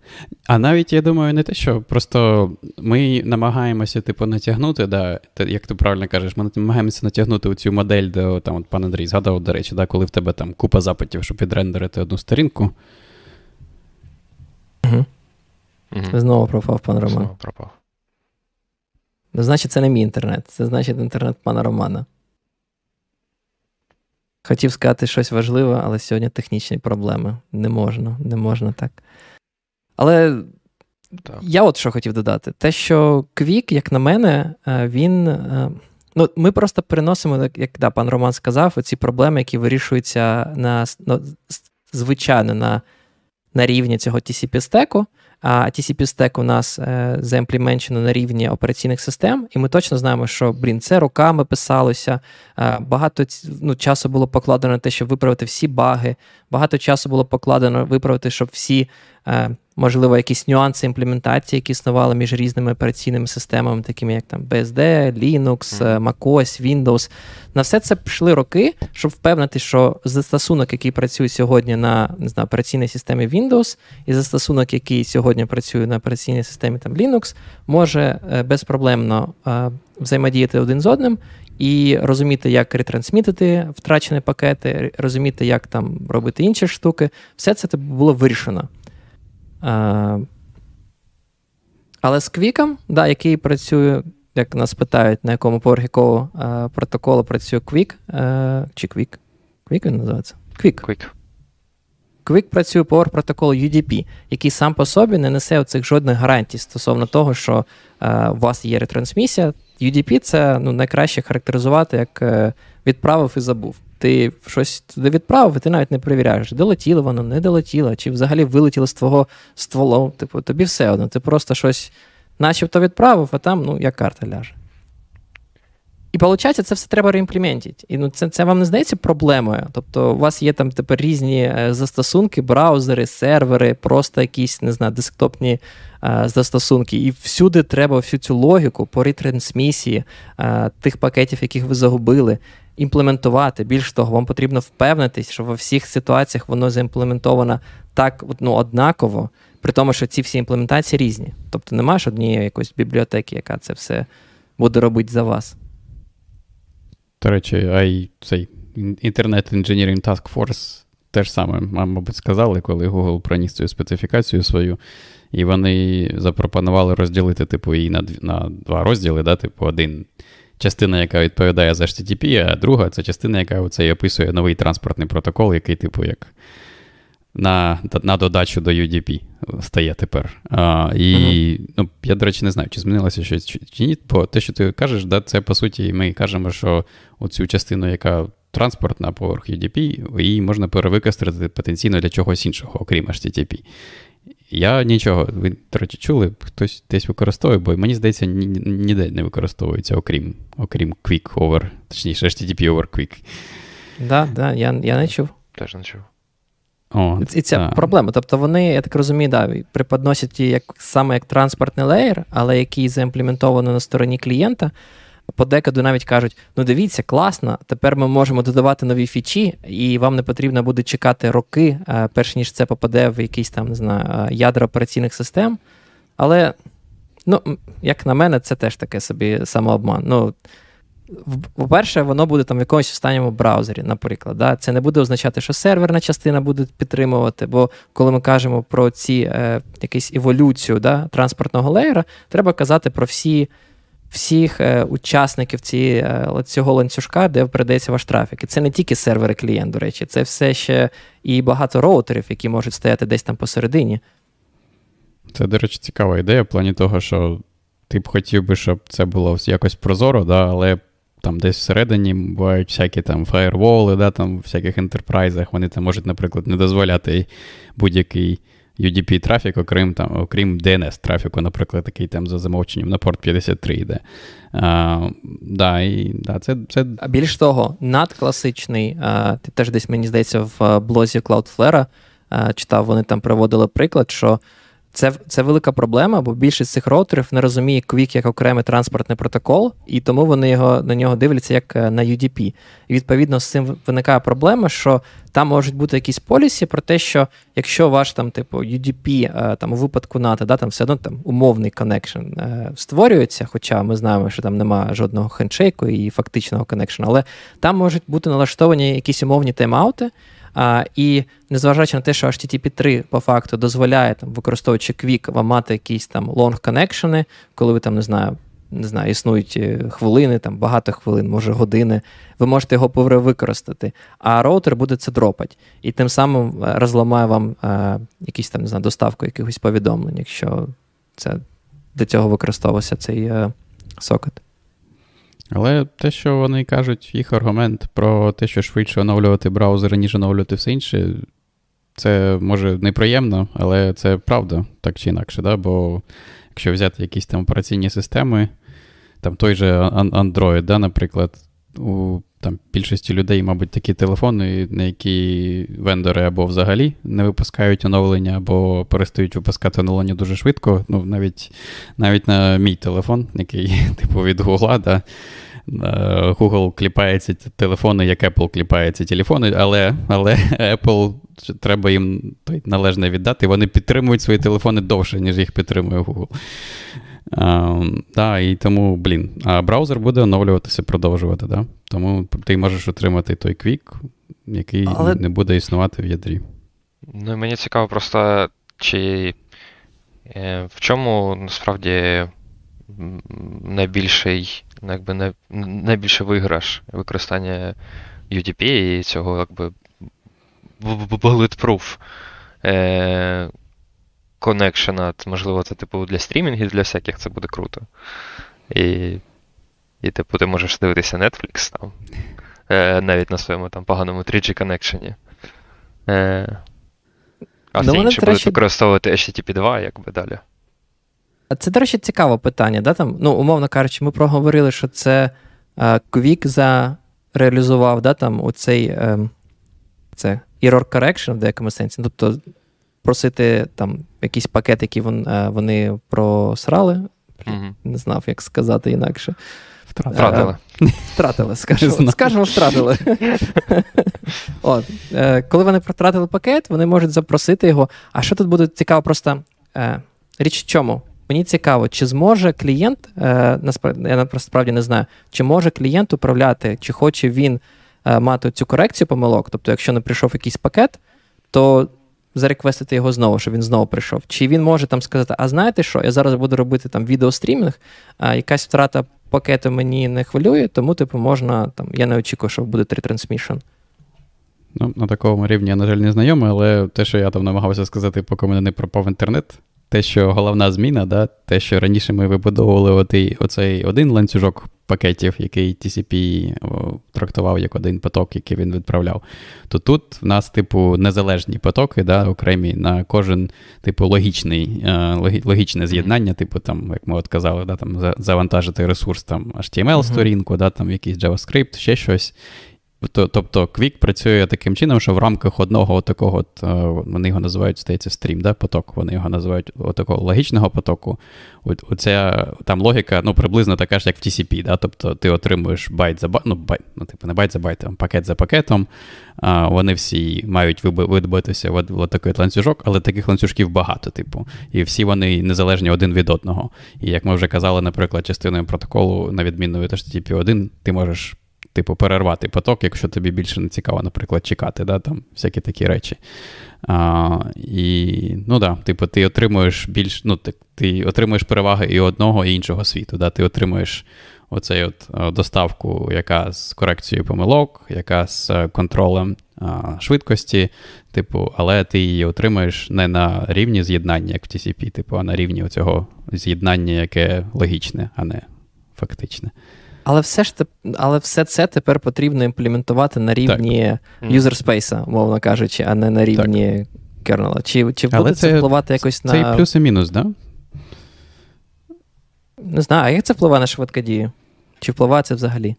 Speaker 3: А навіть я думаю, не те, що просто ми намагаємося, типу, натягнути, да, як ти правильно кажеш, ми намагаємося натягнути цю модель, де там от пан Андрій згадав, до речі, да, коли в тебе там купа запитів, щоб відрендерити одну сторінку.
Speaker 1: Угу. Угу. Знову пропав пан Роман. Знову пропав. Ну, Значить, це не мій інтернет, це значить інтернет пана Романа. Хотів сказати щось важливе, але сьогодні технічні проблеми. Не можна, не можна так. Але так. я от що хотів додати: те, що Квік, як на мене, е, він. Е, ну, Ми просто переносимо, як да, пан Роман сказав, ці проблеми, які вирішуються на ну, звичайно на на рівні цього TCP-стеку. А TCP стек у нас е, заімпліменчено на рівні операційних систем, і ми точно знаємо, що блін, це роками писалося. Е, багато ну, часу було покладено на те, щоб виправити всі баги. Багато часу було покладено виправити, щоб всі е, можливо, якісь нюанси імплементації, які існували між різними операційними системами, такими як там BSD, Linux, MacOS, Windows. На все це пішли роки, щоб впевнити, що застосунок, який працює сьогодні на не знаю, операційній системі Windows, і застосунок, який сьогодні працює на операційній системі там Linux, може е, безпроблемно е, взаємодіяти один з одним. І розуміти, як ретрансмітити втрачені пакети, розуміти, як там робити інші штуки, все це було вирішено. Але з Квіком, да, який працює, як нас питають, на якому поверхі кого протоколу працює Quick, чи Quick? Quick він називається? Quick.
Speaker 2: Quick.
Speaker 1: Працює по протоколу UDP, який сам по собі не несе оцих жодних гарантій стосовно того, що е, у вас є ретрансмісія. UDP це ну, найкраще характеризувати як е, відправив і забув ти щось туди відправив, і ти навіть не перевіряєш, долетіло воно, не долетіло, чи взагалі вилетіло з твого стволу. Типу, тобі все одно. Ти просто щось начебто відправив, а там, ну, як карта ляже. І виходить, це все треба реімплементити. І ну, це це вам не здається проблемою. Тобто, у вас є там тепер різні е, застосунки, браузери, сервери, просто якісь, не знаю, десктопні е, застосунки. І всюди треба всю цю логіку по ретрансмісії е, тих пакетів, яких ви загубили, імплементувати. Більш того, вам потрібно впевнитись, що во всіх ситуаціях воно заімплементовано так ну, однаково, при тому, що ці всі імплементації різні. Тобто немає однієї якоїсь бібліотеки, яка це все буде робити за вас.
Speaker 3: До речі, а й цей Internet Engineering Task Force теж саме, мабуть, сказали, коли Google проніс цю специфікацію свою. І вони запропонували розділити, типу, її на на два розділи, да, типу, один частина, яка відповідає за HTTP, а друга це частина, яка оце описує новий транспортний протокол, який, типу, як на на додачу до UDP стає тепер. А, І uh-huh. ну, я, до речі, не знаю, чи змінилося щось чи, чи ні. Бо те, що ти кажеш, да, це по суті, ми кажемо, що оцю частину, яка транспортна поверх UDP, її можна перевикористати потенційно для чогось іншого, окрім HTTP. Я нічого, ви, до речі, чули, хтось десь використовує, бо мені здається, ні, ніде не використовується, окрім окрім Quick over, точніше, HTTP over Quick. Так,
Speaker 1: да, да, я я не чув.
Speaker 2: Теж не чув.
Speaker 1: О, І це да. проблема. Тобто вони, я так розумію, да, преподносять її як, саме як транспортний леєр, але який заімплементовано на стороні клієнта подекуди навіть кажуть: ну дивіться, класно, тепер ми можемо додавати нові фічі, і вам не потрібно буде чекати роки, е, перш ніж це попаде в якісь там не знаю, е, ядра операційних систем. Але, ну, як на мене, це теж таке собі самообман. Ну, по-перше, воно буде там в якомусь останньому браузері, наприклад. Да? Це не буде означати, що серверна частина буде підтримувати, бо коли ми кажемо про ці е, якусь еволюцію да, транспортного леєра, треба казати про всі. Всіх е, учасників цієї, е, цього ланцюжка, де передається ваш трафік. І це не тільки сервери клієнт, до речі, це все ще і багато роутерів, які можуть стояти десь там посередині.
Speaker 3: Це, до речі, цікава ідея в плані того, що ти б хотів би, щоб це було якось прозоро, да, але там десь всередині бувають всякі там фаєрволи, да, там в всяких ентерпрайзах, вони там можуть, наприклад, не дозволяти будь-який UDP трафік, окрім там, окрім DNS трафіку, наприклад, такий там за замовченням на порт 53 йде. А, да, і, да, це, це...
Speaker 1: Більш того, надкласичний, а, ти теж десь, мені здається, в блозі Cloudflare а, читав, вони там приводили приклад, що це це велика проблема, бо більшість цих роутерів не розуміє QUIC як окремий транспортний протокол, і тому вони його на нього дивляться як е, на UDP. І відповідно з цим виникає проблема, що там можуть бути якісь policy про те, що якщо ваш там, типу, UDP е, там у випадку NAT у, да, там все одно там умовний connection створюється, хоча ми знаємо, що там немає жодного хендшейку і фактичного connection у, але там можуть бути налаштовані якісь умовні тайм-аути, а, І незважаючи на те, що HTTP 3 по факту дозволяє, там, використовуючи Quick, вам мати якісь там long connection, коли ви там не знаю, не знаю, існують е, хвилини, там багато хвилин, може години, ви можете його використати, а роутер буде це дропати. І тим самим е, розламає вам е, якісь там не знаю, доставку якихось повідомлень, якщо це до цього використовувався цей е, сокет.
Speaker 3: Але те, що вони кажуть, їх аргумент про те, що швидше оновлювати браузери, ніж оновлювати все інше, це може неприємно, але це правда, так чи інакше. Да? Бо якщо взяти якісь там операційні системи, там той же Android, да, наприклад, у там, більшості людей, мабуть, такі телефони, на які вендори або взагалі не випускають оновлення, або перестають випускати оновлення дуже швидко. Ну, Навіть навіть на мій телефон, який типу від Google, да, Google кліпає ці телефони, як Apple кліпає ці телефони, але але Apple треба їм належне віддати. Вони підтримують свої телефони довше, ніж їх підтримує Google. А, да, І тому, блін, а браузер буде оновлюватися, продовжувати. Да? Тому ти можеш отримати той квік, який Але... не буде існувати в ядрі.
Speaker 2: Ну, мені цікаво просто, чи е, в чому насправді найбільший, ну, якби най, найбільший виграш використання UDP і цього якби bulletproof е, коннекшена. Можливо, це типу для стрімінгів, для всяких це буде круто. І, і типу, ти можеш дивитися Netflix там, е, навіть на своєму там поганому 3G коннекшені. Е, а ну, все інше будуть використовувати HTTP 2, якби далі.
Speaker 1: Це, до речі, цікаве питання. Да? Там, ну, Умовно кажучи, ми проговорили, що це е, Quick зареалізував да, там, оцей е, це error correction в деякому сенсі. Тобто просити там якийсь пакет, який вон, е, вони просрали. Mm-hmm. Не знав, як сказати інакше.
Speaker 2: Втратили.
Speaker 1: Втратили, скажімо, втратили. От, е, Коли вони втратили пакет, вони можуть запросити його. А що тут буде цікаво, просто е, річ в чому? Мені цікаво, чи зможе клієнт, насправді, я насправді не знаю, чи може клієнт управляти, чи хоче він мати цю корекцію помилок. Тобто, якщо не прийшов якийсь пакет, то зареквестити його знову, щоб він знову прийшов. Чи він може там сказати, а знаєте що, я зараз буду робити там відеострімінг, а якась втрата пакету мені не хвилює, тому, типу, можна там, я не очікую, що буде retransmission.
Speaker 3: Ну, На такому рівні я, на жаль, не знайомий, але те, що я там намагався сказати, поки мене не пропав інтернет, те, що головна зміна, да, те, що раніше ми вибудовували оцей один ланцюжок пакетів, який TCP трактував як один поток, який він відправляв, то тут в нас, типу, незалежні потоки, да, окремі на кожен, типу, логічний, е, логічне з'єднання, типу, там, як ми от казали, да, там, завантажити ресурс там, HTML-сторінку, да, там якийсь JavaScript, ще щось. Тобто Quick працює таким чином, що в рамках одного такого, от, е, вони його називають, здається, стрім, да, поток, вони його називають такого логічного потоку. Оця там логіка ну, приблизно така ж, як в TCP. Да? Тобто ти отримуєш байт за байт, ну, байт, ну, типу, не байт за байтом, пакет за пакетом. А, Вони всі мають вибудуватися в такий ланцюжок, але таких ланцюжків багато, типу. І всі вони незалежні один від одного. І як ми вже казали, наприклад, частиною протоколу, на відміну від HTTP 1, ти можеш типу, перервати поток, якщо тобі більше не цікаво, наприклад, чекати, да, там всякі такі речі. А, І ну да, типу, ти отримуєш більш, ну, ти, ти отримуєш переваги і одного, і іншого світу. Да? Ти отримуєш оцей от доставку, яка з корекцією помилок, яка з контролем а, швидкості, типу, але ти її отримуєш не на рівні з'єднання, як в TCP, типу, а на рівні цього з'єднання, яке логічне, а не фактичне.
Speaker 1: Але все ж але все це тепер потрібно імплементувати на рівні user space, мовно кажучи, а не на рівні кернела. Чи чи буде це, це впливати якось
Speaker 3: це
Speaker 1: на.
Speaker 3: Це і плюс і мінус, так? Да?
Speaker 1: Не знаю, а як це впливає на швидкодію? Чи впливає це взагалі?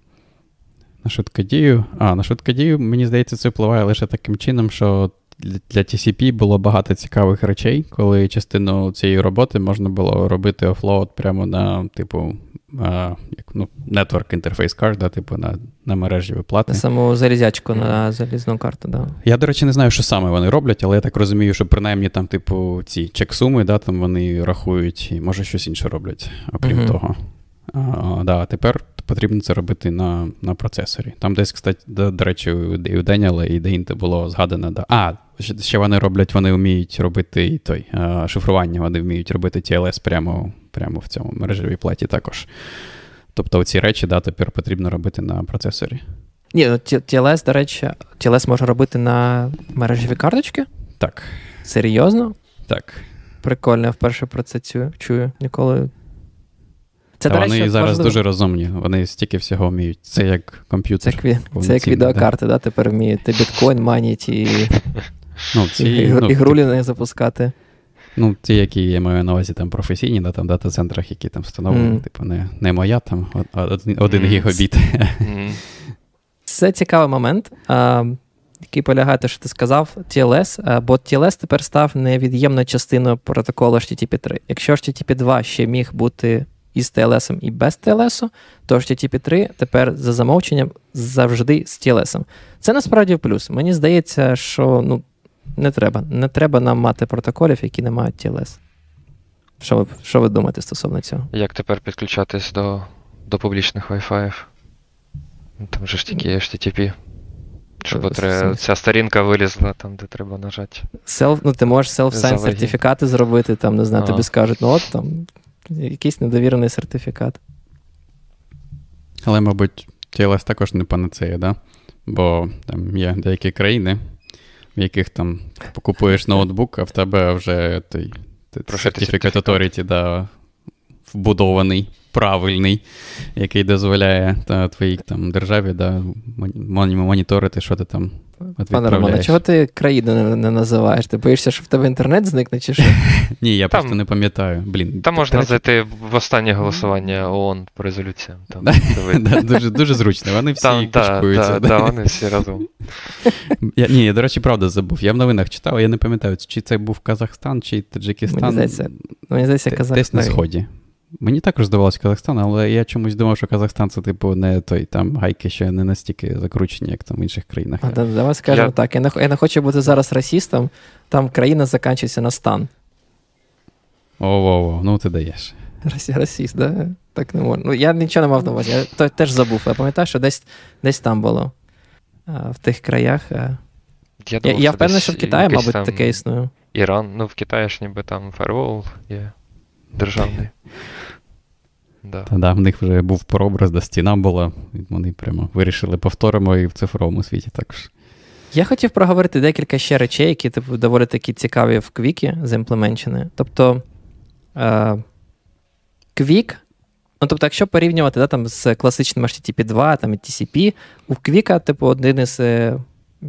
Speaker 3: На швидкодію? А, на швидкодію, мені здається, це впливає лише таким чином, що для TCP було багато цікавих речей, коли частину цієї роботи можна було робити офлоуд прямо на, типу, а, як, ну, network interface card, да, типу, на на мережі виплати.
Speaker 1: На саму залізячку mm. на залізну карту, да.
Speaker 3: Я, до речі, не знаю, що саме вони роблять, але я так розумію, що принаймні там, типу, ці чек-суми, да, там вони рахують і може щось інше роблять, окрім mm-hmm. того. А, да, Тепер потрібно це робити на на процесорі. Там десь, кстати, до, до речі, і у Деніела, і де інте було згадано. Да. А, ще вони роблять, вони вміють робити і той шифрування, вони вміють робити TLS прямо прямо в цьому мережевій платі також. Тобто ці речі да, тепер потрібно робити на процесорі.
Speaker 1: Ні, ну TLS, до речі, TLS можна робити на мережеві карточки?
Speaker 3: Так.
Speaker 1: Серйозно?
Speaker 3: Так.
Speaker 1: Прикольно, я вперше про це чую. Ніколи
Speaker 3: це, до Вони речі, зараз важливо. дуже розумні, вони стільки всього вміють. Це як комп'ютер.
Speaker 1: Це, це як відеокарти, да? да? тепер вміють. біткоін маніть і
Speaker 3: ну, ці,
Speaker 1: і, ну, ігрулі не запускати.
Speaker 3: Ну, ті, які я маю на увазі там професійні, да, там дата-центрах, які там встановлені, mm. типу, не не моя, там один, один mm. гігабіт. Mm.
Speaker 1: Це цікавий момент, а, який полягає те, що ти сказав, TLS, бо TLS тепер став невід'ємною частиною протоколу HTTP 3. Якщо HTTP 2 ще міг бути із TLS і без TLS, то HTTP 3 тепер за замовченням завжди з TLS. Це насправді плюс. Мені здається, що ну, не треба. Не треба нам мати протоколів, які не мають TLS. Що ви що ви думаєте стосовно цього?
Speaker 2: Як тепер підключатись до до публічних Wi-Fi? Там же ж тільки HTTP. Щоб треба, ця сторінка вилізла там, де треба нажати.
Speaker 1: Self, ну, Ти можеш self-sign сертифікати зробити, там, не знаю, тобі скажуть, ну от там якийсь недовірений сертифікат.
Speaker 3: Але, мабуть, TLS також не панацея, да? Бо там є деякі країни, в яких там покупуєш ноутбук, а в тебе вже той сертифікат? Authority, да, вбудований, правильний, який дозволяє та, твоїй там державі да, моніторити, що ти там
Speaker 1: Пане Романе, чого ти країну не, не називаєш? Ти боїшся, що в тебе інтернет зникне, чи що?
Speaker 3: Ні, я там, просто не пам'ятаю. Блін.
Speaker 2: Там можна зайти в останнє голосування ООН по резолюціям. Там,
Speaker 3: Дуже дуже зручно. Вони всі там, кашкуються.
Speaker 2: Так, вони всі разом.
Speaker 3: Я, Ні, я, до речі, правда забув. Я в новинах читав, я не пам'ятаю, чи це був Казахстан, чи Таджикистан. Мені
Speaker 1: здається, мені здається Казахстан.
Speaker 3: Десь на сході. Мені також здавалося Казахстан, але я чомусь думав, що Казахстан це, типу, не той там гайки ще не настільки закручені, як там в інших країнах.
Speaker 1: А, да, Давай скажемо я... так. Я не, я не хочу бути зараз расистом, там країна закінчується на стан.
Speaker 3: О-о-о, ну ти даєш.
Speaker 1: Расіст, да? Так не можна. Ну, я нічого не мав на увазі, я то, теж забув. Я пам'ятаю, що десь десь там було. А, в тих краях. А... Я, я, я впевнений, що в Китаї, мабуть, таке існує.
Speaker 2: Іран, ну в Китаї ж ніби там фаервол є державний.
Speaker 3: Да. Та да, в них вже був прообраз, де стіна була, і вони прямо вирішили повторимо і в цифровому світі також.
Speaker 1: Я хотів проговорити декілька ще речей, які типу, доволі такі цікаві в Квікі заімплеменчені. Тобто е, Quick, ну тобто, якщо порівнювати да, там, з класичним HTTP 2 там, і TCP, у Квіка, типу, один із е,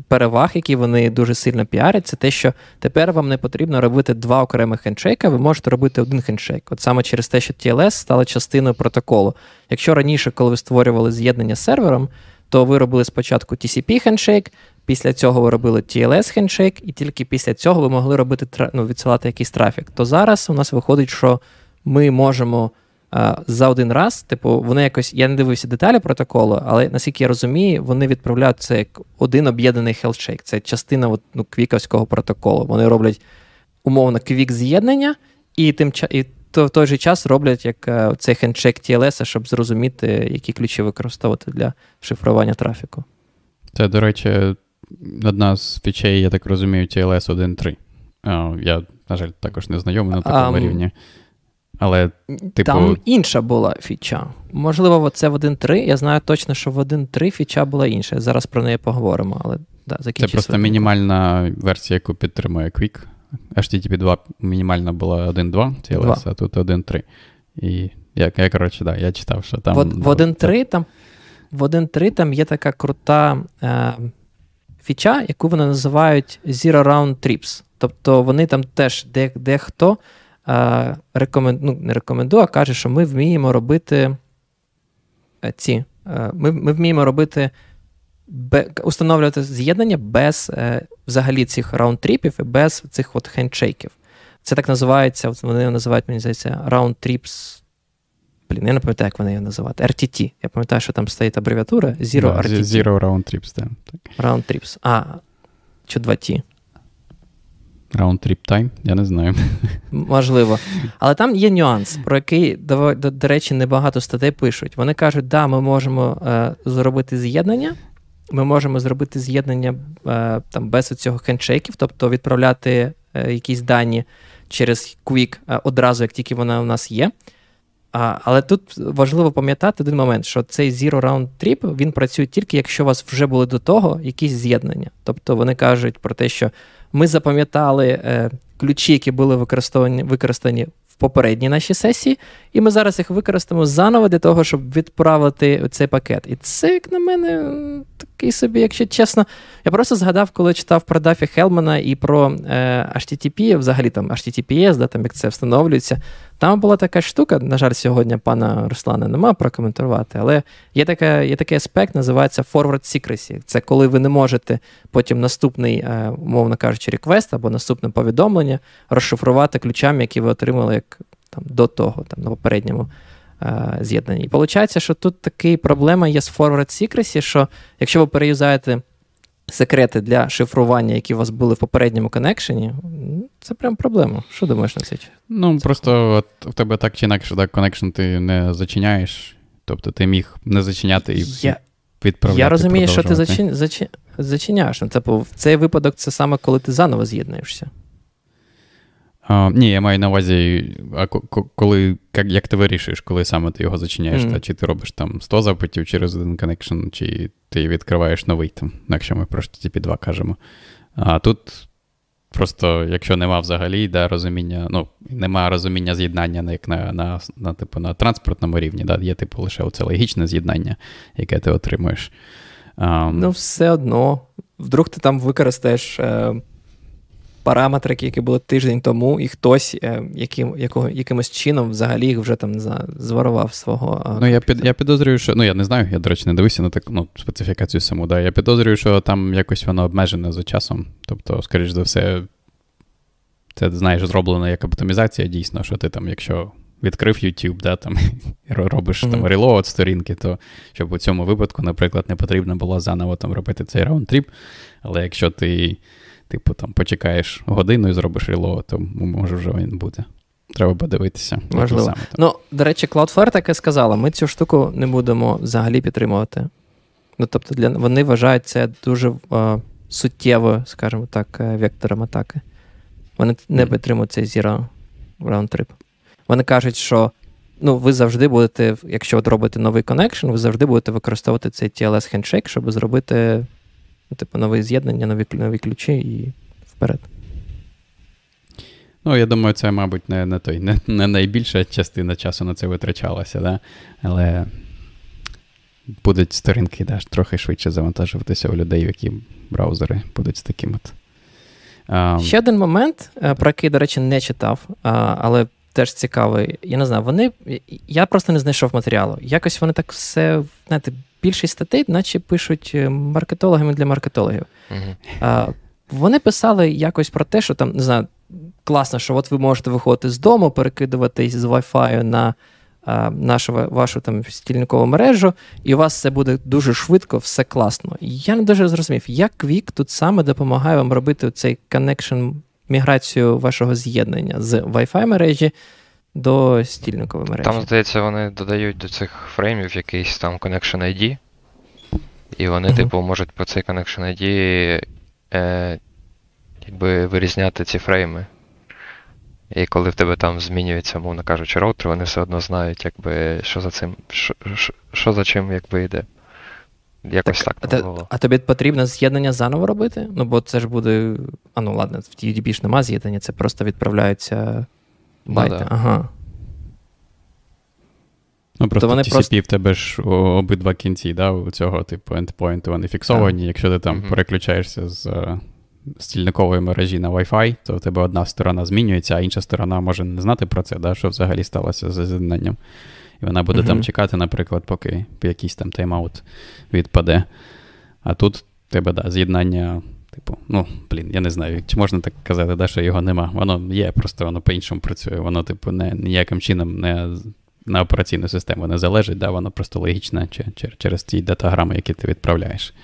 Speaker 1: переваг, які вони дуже сильно піарять, це те, що тепер вам не потрібно робити два окремих хендшейка, ви можете робити один хендшейк. От саме через те, що TLS стала частиною протоколу. Якщо раніше, коли ви створювали з'єднання з сервером, Тобто ви робили спочатку TCP хендшейк, після цього ви робили TLS хендшейк, і тільки після цього ви могли робити ну, відсилати якийсь трафік. То зараз у нас виходить, що ми можемо за один раз, типу, вони якось, я не дивився деталі протоколу, але наскільки я розумію, вони відправляють це як один об'єднаний хелшейк. Це частина от, ну, квіковського протоколу. Вони роблять умовно квік з'єднання, і тим і то в той же час роблять як е, цей хендшейк TLS, щоб зрозуміти, які ключі використовувати для шифрування трафіку.
Speaker 3: Це, до речі, одна з фічей, я так розумію, TLS 1.3. Я, на жаль, також не знайомий на такому um, рівні. Але, типу...
Speaker 1: Там інша була фіча. Можливо, це в 1.3. Я знаю точно, що в 1.3 фіча була інша. Зараз про неї поговоримо. але да, Це
Speaker 3: просто мінімальна версія, яку підтримує Quick. HTTP 2 мінімальна була 1.2 TLS, а тут 1.3. І я, я коротше, да, я читав, що там. В,
Speaker 1: в 1.3 там в 1.3 там є така крута е, фіча, яку вони називають Zero Round Trips. Тобто вони там теж де, дехто е, рекомен, ну, не рекомендує, а каже, що ми вміємо робити е, ці. Е, ми, ми вміємо робити установлювати з'єднання без е, взагалі цих round trip ів і без цих от хендшейків. Це так називається, вони називають, мені здається, round trips. Блін, я не пам'ятаю, як вони її називають. RTT. Я пам'ятаю, що там стоїть абревіатура Zero да, RTT.
Speaker 3: Zero Round Trips, так.
Speaker 1: Round Trips. А, чи 2T.
Speaker 3: Round Trip Time, я не знаю.
Speaker 1: Можливо. Але там є нюанс, про який, до, до, до речі, небагато статей пишуть. Вони кажуть, да, ми можемо е, зробити з'єднання, ми можемо зробити з'єднання е, там без цього хендшейків, тобто відправляти е, якісь дані через Quick е, одразу, як тільки вона у нас є. А, Але тут важливо пам'ятати один момент, що цей Zero Round Trip він працює тільки, якщо у вас вже були до того якісь з'єднання. Тобто вони кажуть про те, що ми запам'ятали е, ключі, які були використані використані в попередній нашій сесії, і ми зараз їх використаємо заново для того, щоб відправити цей пакет. І це, як на мене, такий собі, якщо чесно. Я просто згадав, коли читав про Дафі Хелмана і про е, HTTP, взагалі там HTTPS, да, там як це встановлюється. Там була така штука, на жаль, сьогодні пана Руслана нема прокоментувати, але є така, є такий аспект, називається forward secrecy. Це коли ви не можете потім наступний, е, умовно кажучи, request або наступне повідомлення розшифрувати ключами, які ви отримали як там, до того, там, на попередньому е, з'єднанні. І виходить, що тут така проблема є з forward secrecy, що якщо ви переюзаєте секрети для шифрування, які у вас були в попередньому коннекшені, це прям проблема. Що думаєш на це?
Speaker 3: Ну, просто от в тебе так чи інакше так коннекшн ти не зачиняєш. Тобто ти міг не зачиняти і
Speaker 1: я, відправляти. Я розумію, що ти зачин, зачин, зачиняєш. Ну, типу, в цей випадок це саме коли ти заново з'єднуєшся.
Speaker 3: А, Ні, я маю на увазі, а коли, як як ти вирішуєш, коли саме ти його зачиняєш, mm. та чи ти робиш там 100 запитів через один connection, чи ти відкриваєш новий там, якщо ми про http 2 кажемо. А тут просто, якщо нема взагалі да, розуміння, ну, нема розуміння з'єднання як на на, на, типу, на транспортному рівні, да, є типу лише оце логічне з'єднання, яке ти отримуєш.
Speaker 1: Um, ну, все одно. Вдруг ти там використаєш. Е параметри, які були тиждень тому, і хтось е, яким, якого, якимось чином взагалі їх вже там не знаю, зварував свого.
Speaker 3: Ну, я під, я підозрюю, що. Ну, я не знаю, я, до речі, не дивився на таку ну, специфікацію саму. Да. Я підозрюю, що там якось воно обмежене за часом. Тобто, скоріш за все, це знаєш, зроблена як оптимізація, дійсно, що ти там, якщо. Відкрив YouTube, да, там, робиш mm-hmm. там reload сторінки, то щоб у цьому випадку, наприклад, не потрібно було заново там робити цей round-trip. Але якщо ти Типу, там почекаєш годину і зробиш reload, то може вже він бути. Треба подивитися.
Speaker 1: Можливо. Саме, ну, до речі, Cloudflare таке сказала: ми цю штуку не будемо взагалі підтримувати. Ну, тобто, для, вони вважають це дуже е, суттєвою, скажімо так, е, вектором атаки. Вони не підтримують цей Zero Round Trip. Вони кажуть, що ну, ви завжди будете, якщо от робите новий connection, ви завжди будете використовувати цей TLS handshake, щоб зробити типу, нове з'єднання, нові нові ключі і вперед.
Speaker 3: Ну, я думаю, це, мабуть, не не, той, не, не найбільша частина часу на це витрачалася, да? але будуть сторінки да, трохи швидше завантажуватися у людей, які браузери будуть з таким от.
Speaker 1: Um... Ще один момент, е, про який, до речі, не читав, але теж цікавий. Я не знаю, вони. Я просто не знайшов матеріалу. Якось вони так все, знаєте, більшість статей, наче пишуть е, маркетологами для маркетологів. Uh-huh. Вони писали якось про те, що там не знаю, класно, що от ви можете виходити з дому, перекидуватись з Wi-Fi на а, нашу вашу там стільникову мережу, і у вас це буде дуже швидко, все класно. Я не дуже зрозумів, як Quick тут саме допомагає вам робити цей connection, міграцію вашого з'єднання з Wi-Fi мережі до стільникової мережі.
Speaker 2: Там, здається, вони додають до цих фреймів якийсь там Connection ID, і вони, uh-huh. типу, можуть по цей Connection ID е, якби вирізняти ці фрейми. І коли в тебе там змінюється, мовно кажучи, роутер, вони все одно знають, якби, що за цим, що, що, за чим якби йде. Якось так. так
Speaker 1: а, було. а тобі потрібно з'єднання заново робити? Ну, бо це ж буде. А ну ладно, в UDP ж нема з'єднання, це просто відправляються байти. Ну, да. Ага.
Speaker 3: Ну, просто вони TCP просто... в тебе ж обидва кінці, да, у цього типу ендпойнту вони фіксовані. Так. Якщо ти там mm переключаєшся з стільникової мережі на Wi-Fi, то в тебе одна сторона змінюється, а інша сторона може не знати про це, да, що взагалі сталося з з'єднанням. І вона буде uh-huh. там чекати, наприклад, поки якийсь там тайм-аут відпаде. А тут тебе да, з'єднання, типу, ну, блін, я не знаю, чи можна так казати, да, що його нема. Воно є, просто воно по-іншому працює. Воно, типу, не, ніяким чином не на операційну систему не залежить, да, воно просто логічне через ті датаграми, які ти відправляєш.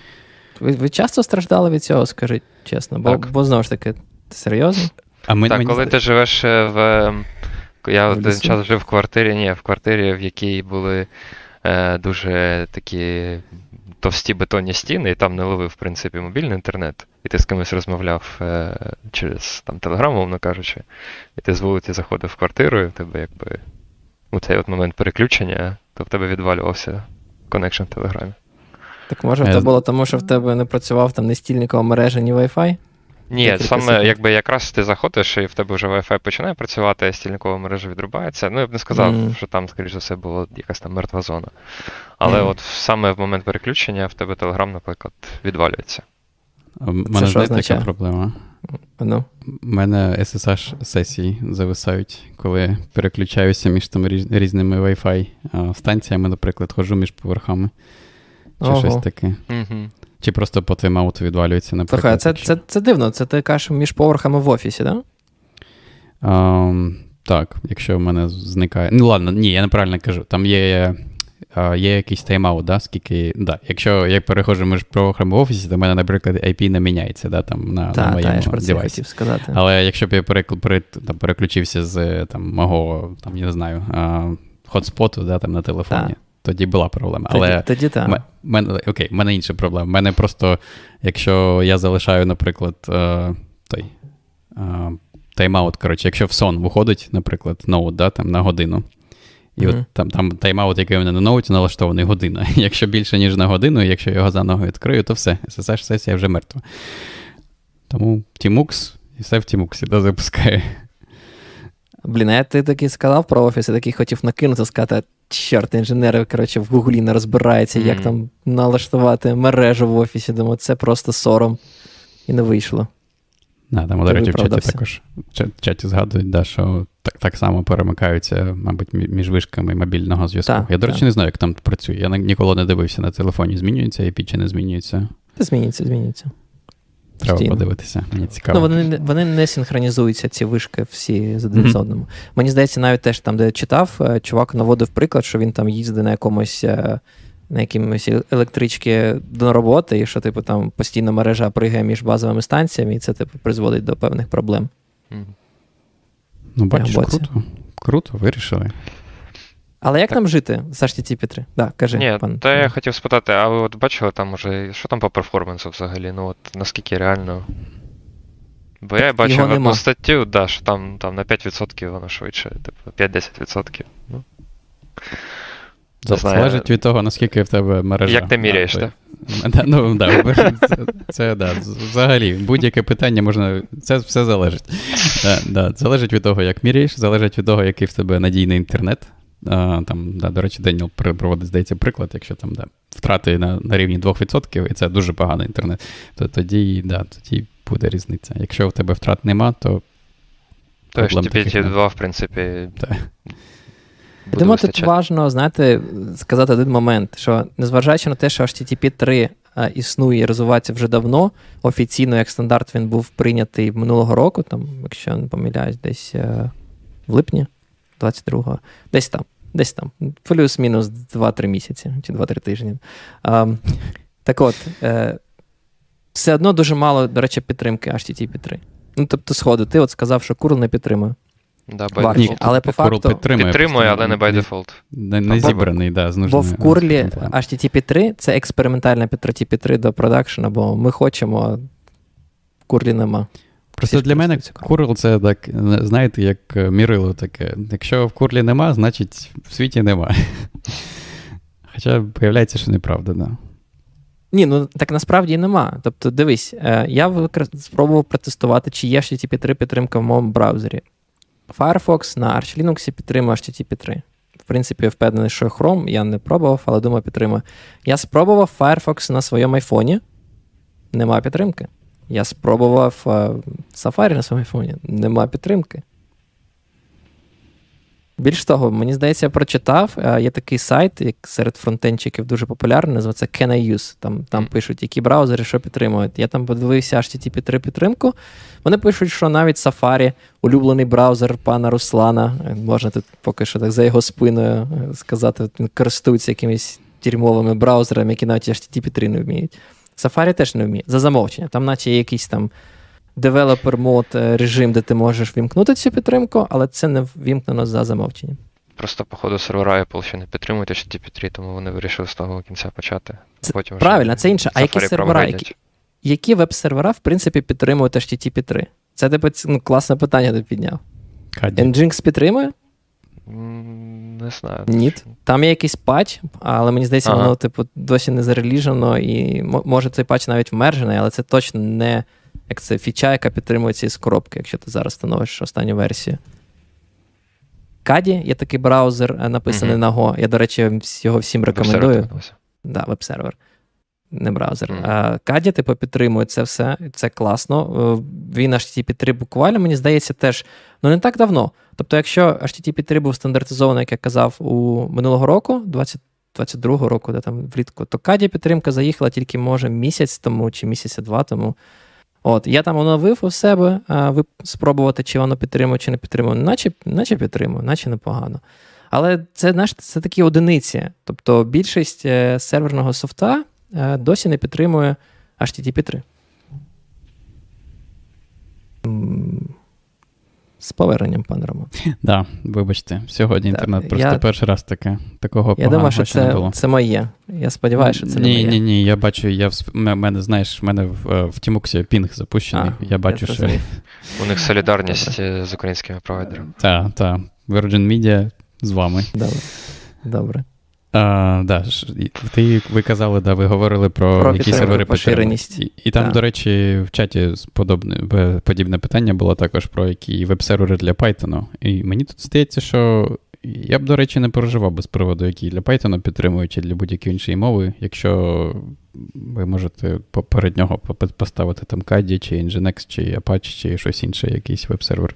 Speaker 1: Ви ви часто страждали від цього, скажіть чесно, бо бо знову ж таки, ти серйозно?
Speaker 2: А ми, Так, мені... коли ти живеш е, в. Ем, я один час жив в квартирі, ні, в квартирі, в якій були е, дуже такі товсті бетонні стіни, і там не ловив, в принципі, мобільний інтернет, і ти з кимось розмовляв е, через там телеграм, умовно кажучи, і ти з вулиці заходив в квартиру, і в тебе якби у цей от момент переключення, то в тебе відвалювався connection в Телеграмі.
Speaker 1: Так може це було тому, що в тебе не працював там ні стільникова мережа, ні Wi-Fi?
Speaker 2: Ні, саме секунд. якби якраз ти заходиш, і в тебе вже Wi-Fi починає працювати, а стільникова мережа відрубається. Ну, я б не сказав, mm. що там, скоріш за все, була якась там мертва зона. Але mm. от саме в момент переключення в тебе Telegram, наприклад, відвалюється.
Speaker 3: У мене знаєте, така проблема. Ну? У мене SSH сесії зависають, коли переключаюся між там різними Wi-Fi станціями, наприклад, ходжу між поверхами. Чи Ого. щось таке. Угу. Чи просто по тайм-ауту відвалюється, наприклад.
Speaker 1: Слухай, це, це, це дивно, це ти кажеш між поверхами в офісі, так?
Speaker 3: Да? Um, так, якщо в мене зникає. Ну, ладно, ні, я неправильно кажу. Там є є якийсь тайм-аут, да, скільки. Да, Якщо я переходжу між поверхами в офісі, то в мене, наприклад, IP не міняється да, там, на та, на моєму та, девайсі.
Speaker 1: сказати.
Speaker 3: Але якщо б я переключився з там, мого, там, я не знаю, хотспоту да, там, на телефоні. Та тоді була проблема. Але
Speaker 1: тоді, тоді
Speaker 3: мене, окей, в мене інша проблема. У мене просто, якщо я залишаю, наприклад, е, той е, тайм-аут, коротше, якщо в сон виходить, наприклад, ноут да, там, на годину. І mm-hmm. от там там тайм-аут, який у мене на ноуті, налаштований година. Якщо більше, ніж на годину, якщо його заново відкрию, то все, SSH-сесія вже мертва. Тому Tmux і все в Tmux да, запускає.
Speaker 1: Блін, а ти такий сказав про офіс, я такий хотів накинути, сказати, чорт, інженери, коротше, в Гуглі не розбираються, mm. як там налаштувати мережу в офісі. Думаю, це просто сором. І не вийшло.
Speaker 3: Да, там, до речі, в чаті також в чаті згадують, да, що так так само перемикаються, мабуть, між вишками мобільного зв'язку. Так, Я, до речі, так. не знаю, як там працює. Я ніколи не дивився на телефоні. Змінюється IP чи не змінюється?
Speaker 1: Змінюється, змінюється.
Speaker 3: Треба Стійно. подивитися, мені цікаво.
Speaker 1: Ну, Вони вони не синхронізуються, ці вишки всі з один mm-hmm. з одним. Мені здається, навіть теж там, де читав, е, чувак наводив приклад, що він там їздить на якомусь е, на якимось електричці до роботи, і що, типу, там постійно мережа пригає між базовими станціями, і це, типу, призводить до певних проблем. Mm-hmm.
Speaker 3: Ну, бачиш, круто. Круто, вирішили.
Speaker 1: Але як так. нам жити з HTTP 3? Да, кажи,
Speaker 2: Ні, пан. Та я хотів спитати, а ви от бачили там уже, що там по перформансу взагалі? Ну от наскільки реально. Бо так я бачив одну статтю, да, що там там на 5% воно швидше, типу 5-10%. Ну.
Speaker 3: Це залежить від того, наскільки в тебе мережа.
Speaker 2: Як ти міряєш, так?
Speaker 3: Ну, да, це, це да, взагалі, будь-яке питання можна. Це все залежить. Да, да, Залежить від того, як міряєш, залежить від того, який в тебе надійний інтернет. Там, да, До речі, Деніел проводить, здається, приклад, якщо там да, втрати на на рівні 2%, і це дуже поганий інтернет, то тоді да, тоді буде різниця. Якщо в тебе втрат нема, то.
Speaker 2: То HTTP 2, в принципі,
Speaker 1: Я думаю, тут важливо, знаєте, сказати один момент, що незважаючи на те, що HTTP 3 е, існує і розвивається вже давно, офіційно як стандарт він був прийнятий минулого року, там, якщо не помиляюсь, десь е, в липні 22-го, десь там, десь там, плюс-мінус 2-3 місяці чи 2-3 тижні. А, Так от, е, все одно дуже мало, до речі, підтримки HTTP 3. Ну, тобто, сходу, ти от сказав, що Curl не підтримує.
Speaker 2: Да, by Ні,
Speaker 1: але по факту
Speaker 2: підтримує, підтримує але не by default.
Speaker 3: Не, не зібраний, да, з
Speaker 1: Бо в курлі HTTP 3 це експериментальна підтримка 3 до продакшена, бо ми хочемо, в курлі нема.
Speaker 3: Просто для мене курл це так, знаєте, як е, мірило таке. Якщо в курлі нема, значить в світі нема. Хоча виявляється, що неправда, да.
Speaker 1: Ні, ну так насправді нема. Тобто, дивись, е, я спробував протестувати, чи є HTTP 3 підтримка в моєму браузері. Firefox на Arch Linux підтримує HTTP 3. В принципі, я впевнений, що Chrome я не пробував, але думаю, підтримує. Я спробував Firefox на своєму айфоні. Нема підтримки. Я спробував Safari на своєму айфоні. Нема підтримки. Більш того, мені здається, я прочитав. Є такий сайт, як серед фронтенчиків дуже популярний, називається Can I Use. Там там пишуть, які браузери що підтримують. Я там подивився HTTP 3 підтримку. Вони пишуть, що навіть Safari, улюблений браузер пана Руслана, можна тут поки що так за його спиною е, сказати, він користується якимись тюрмовими браузерами, які навіть HTTP 3 не вміють. Safari теж не вміє. За замовчення. Там, наче є якийсь там developer mode режим, де ти можеш вімкнути цю підтримку, але це не вімкнено за замовченням.
Speaker 2: Просто, походу, сервера Apple ще не підтримують HTTP 3, тому вони вирішили з того кінця почати.
Speaker 1: Це, Потім Правильно, це інше. А які сервера, які, які веб-сервера, в принципі, підтримують HTTP 3? Це типу, ну, класне питання ти підняв. Nginx підтримує?
Speaker 2: Не знаю.
Speaker 1: Ні. Там є якийсь патч, але мені здається, ага. воно, типу, досі не зареліжено, і може цей патч навіть вмержений, але це точно не як це фіча, яка підтримується із коробки, якщо ти зараз встановиш останню версію. Каді є такий браузер, е, написаний mm-hmm. на Go. Я, до речі, його всім рекомендую. Да, веб-сервер, не браузер. Mm-hmm. Каді, типу, підтримує це все, це класно. Е, він HTTP 3 буквально, мені здається, теж ну не так давно. Тобто, якщо HTTP 3 був стандартизований, як я казав, у минулого року, 20. 22-го року, де там влітку, то Каді підтримка заїхала тільки, може, місяць тому чи місяця два тому. От, Я там оновив у себе, а ви спробувати, чи воно підтримує, чи не підтримує. Наче наче підтримує, наче непогано. Але це знаєш, це такі одиниці. Тобто більшість е, серверного софта досі не підтримує HTTP 3. З поверненням, пане Роман.
Speaker 3: Так, да, вибачте, сьогодні інтернет просто я, перший раз таке. Такого Я думаю, що
Speaker 1: це
Speaker 3: не було.
Speaker 1: це моє. Я сподіваюся, що це
Speaker 3: ні,
Speaker 1: не моє.
Speaker 3: Ні, ні, я бачу, я в мене, знаєш, в мене в, е, в Тімуксі пінг запущений. А, я бачу, я що.
Speaker 2: У них солідарність з українськими провайдерами.
Speaker 3: Так, так. Virgin Media з вами.
Speaker 1: Добре. Добре.
Speaker 3: А, да, ти, Ви казали, да, ви говорили про, про які сервери поширеність. І, і там, да. до речі, в чаті подобне, подібне питання було також про які веб-сервери для Python. І мені тут здається, що я б, до речі, не переживав без приводу, які для Python підтримують, чи для будь-якої іншої мови. Якщо ви можете перед нього поставити там Kadi, чи Nginx, чи Apache, чи щось інше, якийсь веб-сервер.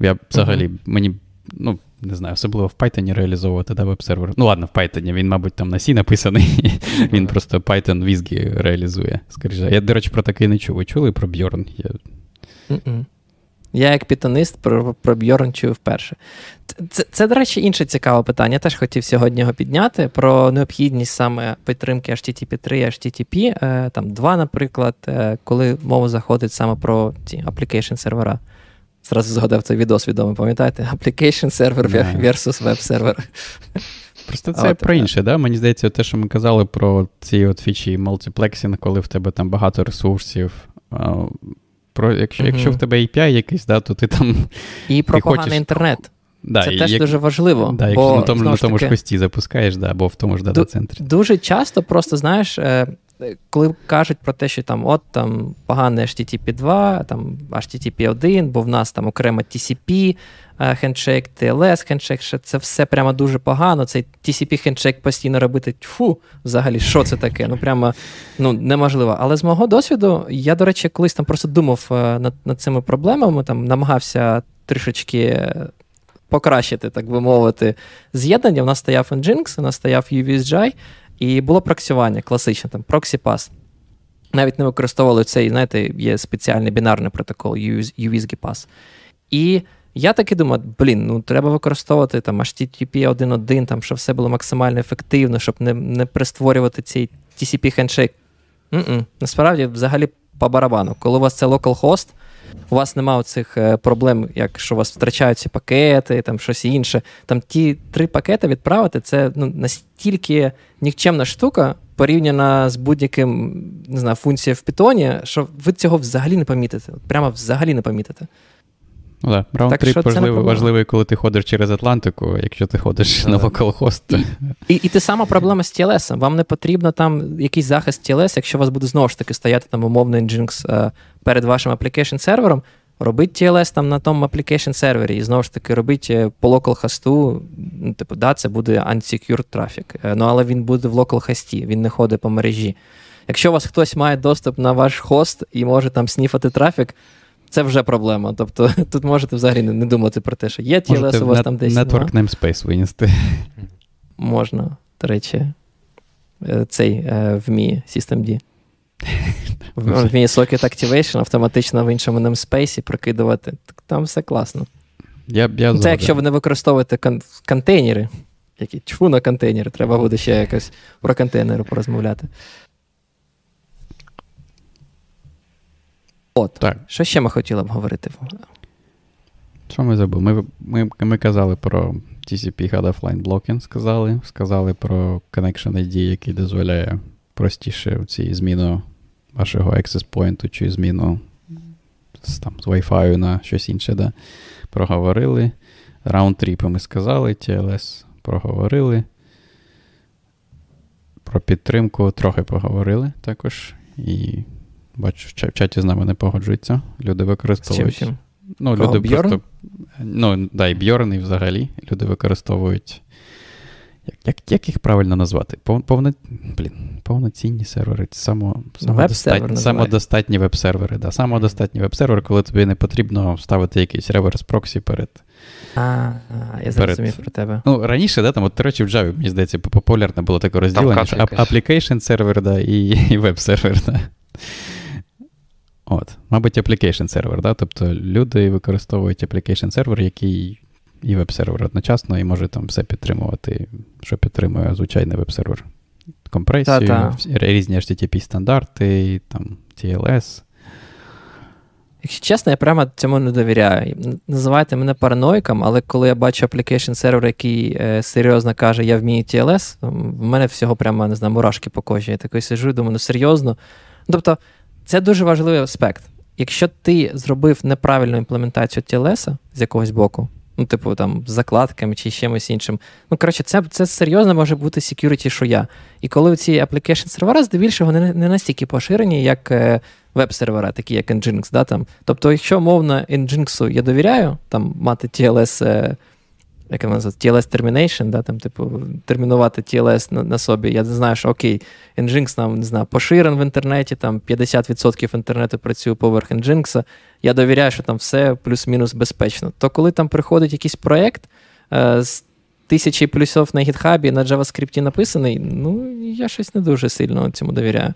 Speaker 3: Я взагалі, uh-huh. мені, ну, не знаю, особливо в Python реалізовувати да, веб-сервер. Ну, ладно, в Python, він, мабуть, там на C написаний, він просто Python візги реалізує. скоріше. Я, до речі, про такий не чув. Ви чули про Bjorn? Я...
Speaker 1: Я, як пітонист, про про Bjorn чую вперше. Це, це, до речі, інше цікаве питання. Я теж хотів сьогодні його підняти про необхідність саме підтримки HTTP 3 і HTTP е, там 2, наприклад, е, коли мова заходить саме про ці application сервера. Зразу згадав цей відос відомий, пам'ятаєте? Application server yeah. versus web сервер.
Speaker 3: Просто це про інше, да? Мені здається, те, що ми казали про ці от фічі multiplexing, коли в тебе там багато ресурсів. Про, Якщо mm-hmm. якщо в тебе API якийсь, да, то ти там.
Speaker 1: І про поганий хочеш... інтернет.
Speaker 3: Да,
Speaker 1: Це теж як, дуже важливо.
Speaker 3: Да, Якщо на тому, на тому ж хості запускаєш, да, або в тому ж дата-центрі.
Speaker 1: Дуже часто просто, знаєш, е, коли кажуть про те, що там от там поганий HTTP 2, там HTTP 1, бо в нас там окремо TCP хендшейк, TLS хендшейк, це все прямо дуже погано. Цей TCP хендшейк постійно робити фу, взагалі, що це таке? Ну прямо ну, неможливо. Але з мого досвіду, я, до речі, колись там просто думав е, над над цими проблемами, там намагався трішечки покращити, так би мовити, з'єднання. У нас стояв Nginx, у нас стояв UVSGI, і було проксювання класичне, там ProxyPass. Навіть не використовували цей, знаєте, є спеціальний бінарний протокол UVSGPass. І я таки думаю, блін, ну треба використовувати там HTTP 1.1, там, щоб все було максимально ефективно, щоб не не пристворювати цей TCP хендшейк. Насправді, взагалі, по барабану. Коли у вас це localhost, у вас немає цих е, проблем, якщо у вас втрачаються пакети, там щось інше. Там ті три пакети відправити це ну, настільки нікчемна штука, порівняна з будь-яким не знаю, функцією в Python, що ви цього взагалі не помітите. Прямо взагалі не помітите.
Speaker 3: Ну, да. Round-trip важливий, важливий, коли ти ходиш через Атлантику, якщо ти ходиш на localhost.
Speaker 1: І, і, і те сама проблема з TLS. Вам не потрібно там якийсь захист TLS, якщо у вас буде знову ж таки стояти там умовний Nginx е, перед вашим application сервером. Робить TLS там на тому application сервері, і знову ж таки робить е, по локал-хосту, ну, типу, да, це буде unsecured трафік. Е, ну, але він буде в локал-хості, він не ходить по мережі. Якщо у вас хтось має доступ на ваш хост і може там сніфати трафік, це вже проблема. Тобто тут можете взагалі не думати про те, що є TLS у вас там десь.
Speaker 3: Network namespace винести.
Speaker 1: Можна, до речі, е, цей е, в Мі Systemd. В Мі Socket Activation автоматично в іншому namespace прокидувати. Там все класно.
Speaker 3: Я, я
Speaker 1: Це якщо ви не використовуєте кон- контейнери, які чфу на контейнери, треба буде ще якось про контейнери порозмовляти. От. Так. Що ще ми хотіли б говорити?
Speaker 3: Що ми забули? Ми ми, ми казали про TCP Head Offline Blocking, сказали. Сказали про Connection ID, який дозволяє простіше цій зміну вашого access point чи зміну з, там, з Wi-Fi на щось інше. Да? Проговорили. Раунд-тріпи ми сказали, TLS проговорили. Про підтримку трохи поговорили також. І Бачу, в чаті з нами не погоджуються. Люди використовують.
Speaker 1: Чим, чим?
Speaker 3: Ну, люди Бьорн? просто. Ну, да, і Бьорн, і взагалі. Люди використовують. Як як, як їх правильно назвати? Повно, блін, Повноцінні сервери. Само, самодостатні, самодостатні веб-сервери. Да, Самодостатні веб-сервери, коли тобі не потрібно ставити якийсь реверс проксі перед.
Speaker 1: А, я зрозумів про тебе.
Speaker 3: Ну, Раніше, да, там, от, до речі, в Java, мені здається, популярне було таке розділення, що application сервер да, і, і веб-сервер. Да. От, Мабуть, application сервер, да? тобто люди використовують application сервер, який і веб-сервер одночасно, і може там все підтримувати, що підтримує звичайний веб-сервер. Компресію, Та-та. різні http стандарти, там TLS.
Speaker 1: Якщо чесно, я прямо цьому не довіряю. Називайте мене параноїком, але коли я бачу application сервер, який е, серйозно каже, я вмію TLS, в мене всього прямо не знаю, мурашки по кожі. Я такий сижу і думаю, ну серйозно. Тобто, це дуже важливий аспект. Якщо ти зробив неправильну імплементацію TLS з якогось боку, ну, типу, там, з закладками чи чимось іншим, ну, коротше, це це серйозно може бути security шуя. І коли ці application сервера, здебільшого, не, не настільки поширені, як е, веб-сервера, такі як Nginx. Да, там. Тобто, якщо мовно Nginx я довіряю, там мати TLS е, як вона називається, TLS Termination, да, там, типу, термінувати TLS на, на собі. Я знаю, що окей, Nginx нам не знаю, поширен в інтернеті, там 50% інтернету працює поверх Nginx. Я довіряю, що там все плюс-мінус безпечно. То коли там приходить якийсь проєкт е, з тисячі плюсів на гітхабі на JavaScript написаний, ну, я щось не дуже сильно цьому довіряю.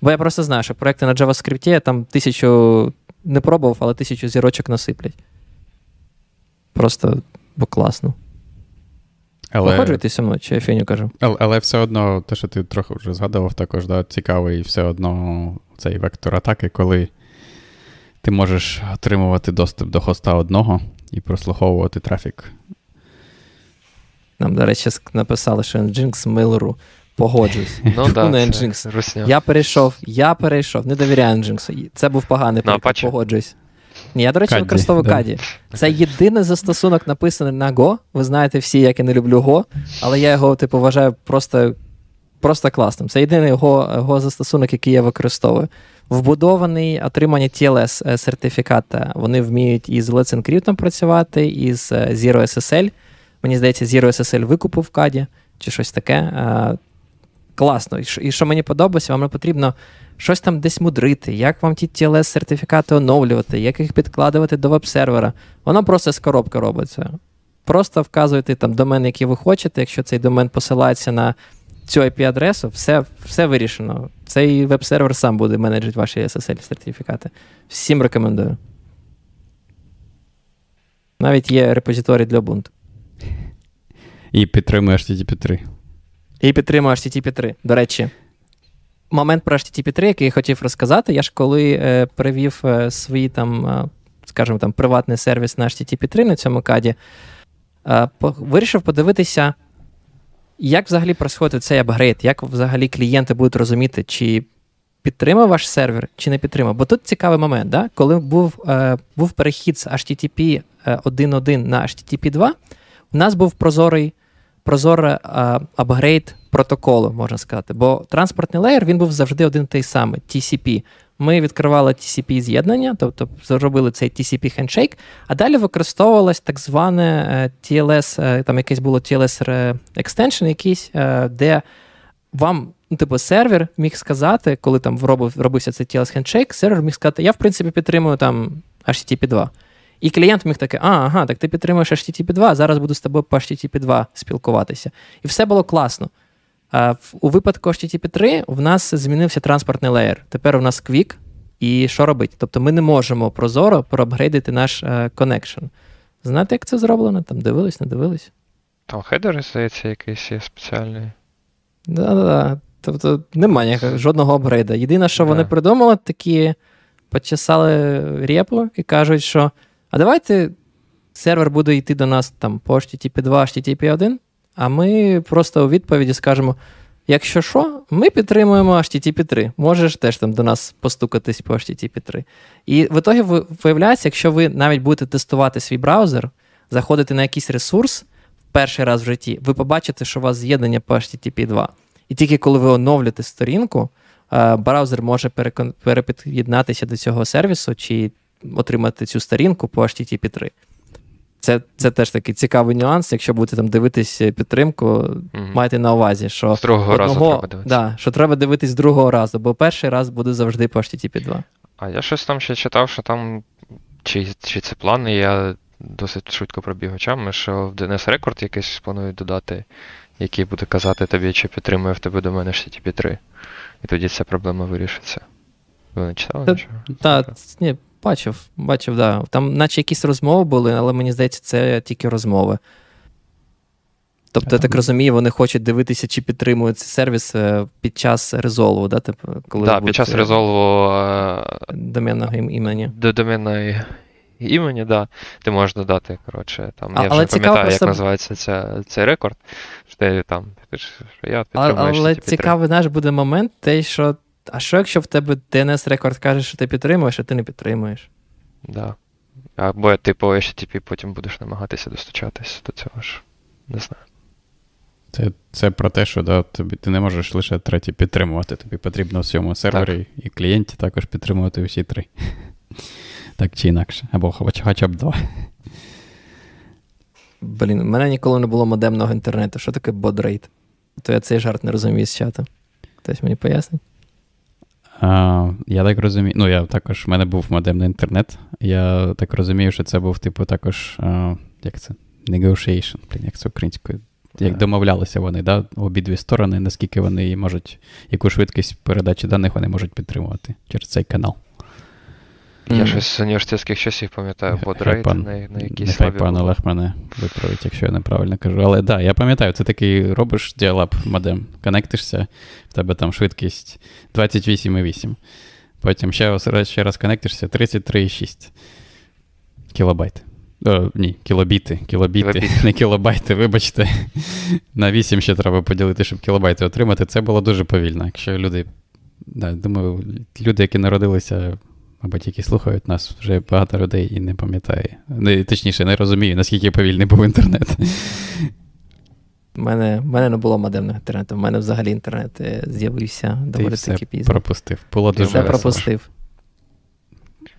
Speaker 1: Бо я просто знаю, що проекти на JavaScript там тисячу не пробував, але тисячу зірочок насиплять. Просто бо класно. Але... Погоджуєтеся мною, чи я фіню кажу?
Speaker 3: Але, але все одно, те, що ти трохи вже згадував, також да, цікавий все одно цей вектор атаки, коли ти можеш отримувати доступ до хоста одного і прослуховувати трафік.
Speaker 1: Нам, до речі, написали, що Nginx Милору погоджуюсь.
Speaker 2: Ну, да,
Speaker 1: на Nginx. Я перейшов, я перейшов, не довіряю Nginx. Це був поганий ну, приклад, погоджуюсь. Ні, я, до речі, використовую Каді. Це єдиний застосунок, написаний на Go. Ви знаєте всі, як я не люблю Go, але я його, типу, вважаю просто просто класним. Це єдиний Go, Go застосунок, який я використовую. Вбудований отримання TLS е, сертифіката. Вони вміють із Let's Encrypt працювати, із е, Zero SSL. Мені здається, Zero SSL викупив в Каді чи щось таке. Е, класно. І що мені подобається, вам не потрібно щось там десь мудрити, як вам ті tls сертифікати оновлювати, як їх підкладувати до веб-сервера. Воно просто з коробки робиться. просто вказуєте там домен, який ви хочете. Якщо цей домен посилається на цю IP-адресу, все все вирішено. Цей веб-сервер сам буде менеджити ваші SSL-сертифікати. Всім рекомендую. Навіть є репозиторій для Ubuntu.
Speaker 3: І підтримує HTTP 3.
Speaker 1: І підтримує HTTP 3. До речі, момент про HTTP 3, який я хотів розказати, я ж коли е, привів е, свій там, е, скажімо, там, приватний сервіс на HTTP 3 на цьому Caddy, е, по, вирішив подивитися, як взагалі происходить цей апгрейд, як взагалі клієнти будуть розуміти, чи підтримав ваш сервер, чи не підтримав. Бо тут цікавий момент, да? коли був е, був перехід з HTTP 1.1 на HTTP 2, у нас був прозорий прозорий апгрейд протоколу, можна сказати. Бо транспортний layer він був завжди один той самий TCP. Ми відкривали TCP з'єднання, тобто зробили цей TCP хендшейк, а далі використовувалось так зване е, TLS, е, там якесь було TLS Extension, якийсь, е, де вам, ну, типу, сервер міг сказати, коли там робив, робився цей TLS хендшейк, сервер міг сказати, я, в принципі, підтримую там HTTP 2. І клієнт міг таки, а, ага, так ти підтримуєш HTTP 2, зараз буду з тобою по HTTP 2 спілкуватися. І все було класно. У випадку HTTP 3 в нас змінився транспортний layer. Тепер у нас QUIC, і що робити? Тобто ми не можемо прозоро проапгрейдити наш коннекшн. Знаєте, як це зроблено? Там дивились, не дивились?
Speaker 2: Там хедери, здається, якийсь є спеціальний.
Speaker 1: Да-да-да. Тобто немає жодного апгрейда. Єдине, що да. вони придумали, такі почесали репу і кажуть, що а давайте сервер буде йти до нас там по HTTP 2, HTTP 1, а ми просто у відповіді скажемо: якщо що, ми підтримуємо HTTP 3. Можеш теж там до нас постукатись по HTTP 3. І в ітогі виявляється, якщо ви навіть будете тестувати свій браузер, заходити на якийсь ресурс в перший раз в житті, ви побачите, що у вас з'єднання по HTTP 2. І тільки коли ви оновлюєте сторінку, е, браузер може перепід'єднатися до цього сервісу чи отримати цю сторінку по HTTP 3. Це це теж такий цікавий нюанс. Якщо будете там дивитись підтримку, mm майте на увазі, що
Speaker 2: з другого одного, разу треба дивитися.
Speaker 1: Да, що треба дивитись з другого разу, бо перший раз буде завжди по HTTP 2.
Speaker 2: А я щось там ще читав, що там, чи чи це плани, я досить швидко пробіг очами, що в DNS рекорд якийсь планують додати, який буде казати тобі, чи підтримує в тебе до мене HTTP 3. І тоді ця проблема вирішиться. Ви не читали?
Speaker 1: Так, ні, Бачив, бачив, да. Там, наче якісь розмови були, але мені здається, це тільки розмови. Тобто, я так розумію, вони хочуть дивитися, чи підтримують цей сервіс е, під час резолву, да? Типу,
Speaker 2: коли Так, під час е, резолву
Speaker 1: доменного імені.
Speaker 2: До доменної імені, да. Ти можеш додати, коротше, там, а, я вже не пам'ятаю, просто... як називається ця, цей рекорд. Що ти там, що я підтримую,
Speaker 1: Але, але цікавий наш буде момент, те, що а що, якщо в тебе DNS рекорд каже, що ти підтримуєш, а ти не підтримуєш?
Speaker 2: Да. Або ти по HTTP потім будеш намагатися достучатися до цього ж. Не знаю.
Speaker 3: Це це про те, що да, тобі, ти не можеш лише третій підтримувати. Тобі потрібно в цьому сервері так. і клієнті також підтримувати всі три. Так чи інакше. Або хоча, хоча б два.
Speaker 1: Блін, у мене ніколи не було модемного інтернету. Що таке бодрейт? То я цей жарт не розумію з чату. Хтось мені пояснить?
Speaker 3: А, Я так розумію. Ну, я також в мене був модемний інтернет. Я так розумію, що це був, типу, також. А, як це? Negotiation, блін, як це українською. Як домовлялися вони, да, обидві сторони, наскільки вони можуть, яку швидкість передачі даних вони можуть підтримувати через цей канал.
Speaker 2: Я mm. щось з університетських часів пам'ятаю, бодрейт на, на якійсь Нехай
Speaker 3: пан Олег мене виправить, якщо я неправильно кажу. Але так, да, я пам'ятаю, це такий робиш діалап модем, конектишся, в тебе там швидкість 28,8. Потім ще раз ще раз конектишся 33,6 кілобайт. О, Ні, кілобіти, кілобіти, кілобіти, не кілобайти, вибачте. На 8 ще треба поділити, щоб кілобайти отримати. Це було дуже повільно. Якщо люди. Да, Думаю, люди, які народилися або тільки слухають нас вже багато людей і не пам'ятає. Не, Точніше, не розумію, наскільки повільний був інтернет.
Speaker 1: У мене мене не було модемного інтернету, в мене взагалі інтернет е, з'явився доволі таки пізно.
Speaker 3: пропустив. Було дуже
Speaker 1: все пропустив.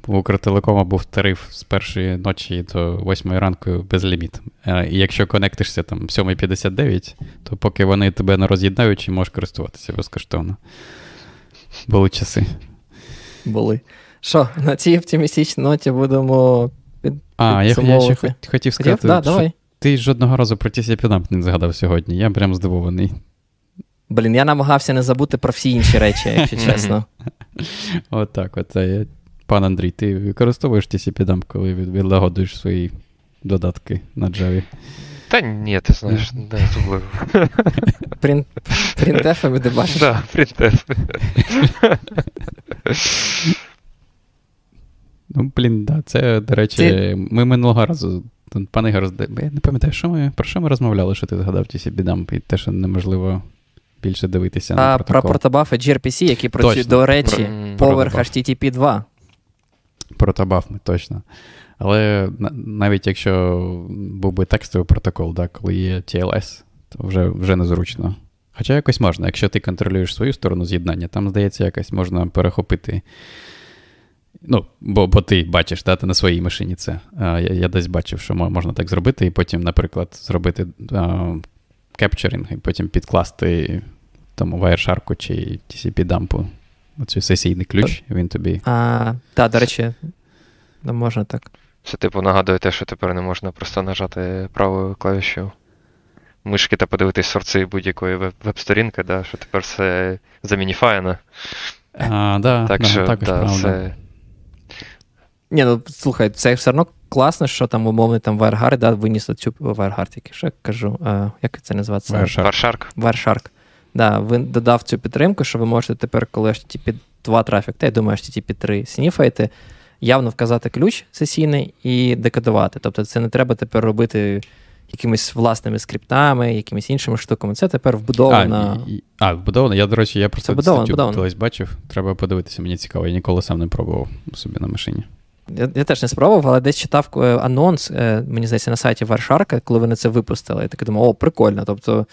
Speaker 3: У Укртелекома був тариф з першої ночі до 8 ранку без ліміт. Е, і якщо конектишся там 7.59, то поки вони тебе не роз'єднають, можеш користуватися безкоштовно. Були часи.
Speaker 1: Були. Що, на цій оптимістичній ноті будемо.
Speaker 3: А, я, я ще хотів сказати,
Speaker 1: да, давай.
Speaker 3: ти жодного разу про TCP не згадав сьогодні. Я прям здивований.
Speaker 1: Блін, я намагався не забути про всі інші речі, якщо чесно.
Speaker 3: От, от. Пан Андрій, ти використовуєш TCP коли відлагодуєш свої додатки на Java?
Speaker 2: Та ні, ти знаєш, не особливо.
Speaker 1: Принтефами ти бачиш?
Speaker 2: Так, принтефи.
Speaker 3: Ну, блін, да, це, до речі, ти... ми минулого разу, пане Ігор, я не пам'ятаю, що ми, про що ми розмовляли, що ти згадав ті бідам, і те, що неможливо більше дивитися а, на протокол.
Speaker 1: Про протобафи gRPC, які працюють, до речі, про... поверх HTTP 2.
Speaker 3: Протобафми, точно. Але навіть якщо був би текстовий протокол, да, коли є TLS, то вже вже незручно. Хоча якось можна, якщо ти контролюєш свою сторону з'єднання, там, здається, якось можна перехопити. Ну, бо бо ти бачиш да, ти на своїй машині це. А, Я я десь бачив, що можна так зробити, і потім, наприклад, зробити кепчерінг, і потім підкласти тому Wireshark чи TCP-дампу оцей сесійний ключ, він тобі.
Speaker 1: А, Так, до речі, не можна так.
Speaker 2: Це, типу, нагадує те, що тепер не можна просто нажати правою клавішою мишки та подивитись сорци будь-якої веб-сторінки, да, що тепер все замініфаяно.
Speaker 3: А, да,
Speaker 2: Так
Speaker 3: да,
Speaker 2: що, також да, це...
Speaker 1: Ні, ну слухай, це все одно класно, що там умовний там WireGuard, да, виніс цю WireGuard, який що я кажу, а, як це називається?
Speaker 2: WireShark.
Speaker 1: WireShark. Да, він додав цю підтримку, що ви можете тепер, коли HTTP 2 трафік, та я думаю, HTTP 3 сніфаєте, явно вказати ключ сесійний і декодувати. Тобто це не треба тепер робити якимись власними скриптами, якимись іншими штуками. Це тепер вбудовано.
Speaker 3: А, а вбудовано? Я, до речі, я про це статтю колись бачив. Треба подивитися, мені цікаво. Я ніколи сам не пробував собі на машині.
Speaker 1: Я я теж не спробував, але десь читав е, анонс, е, мені здається, на сайті Варшарка, коли вони це випустили. Я таки думав, о, прикольно. Тобто,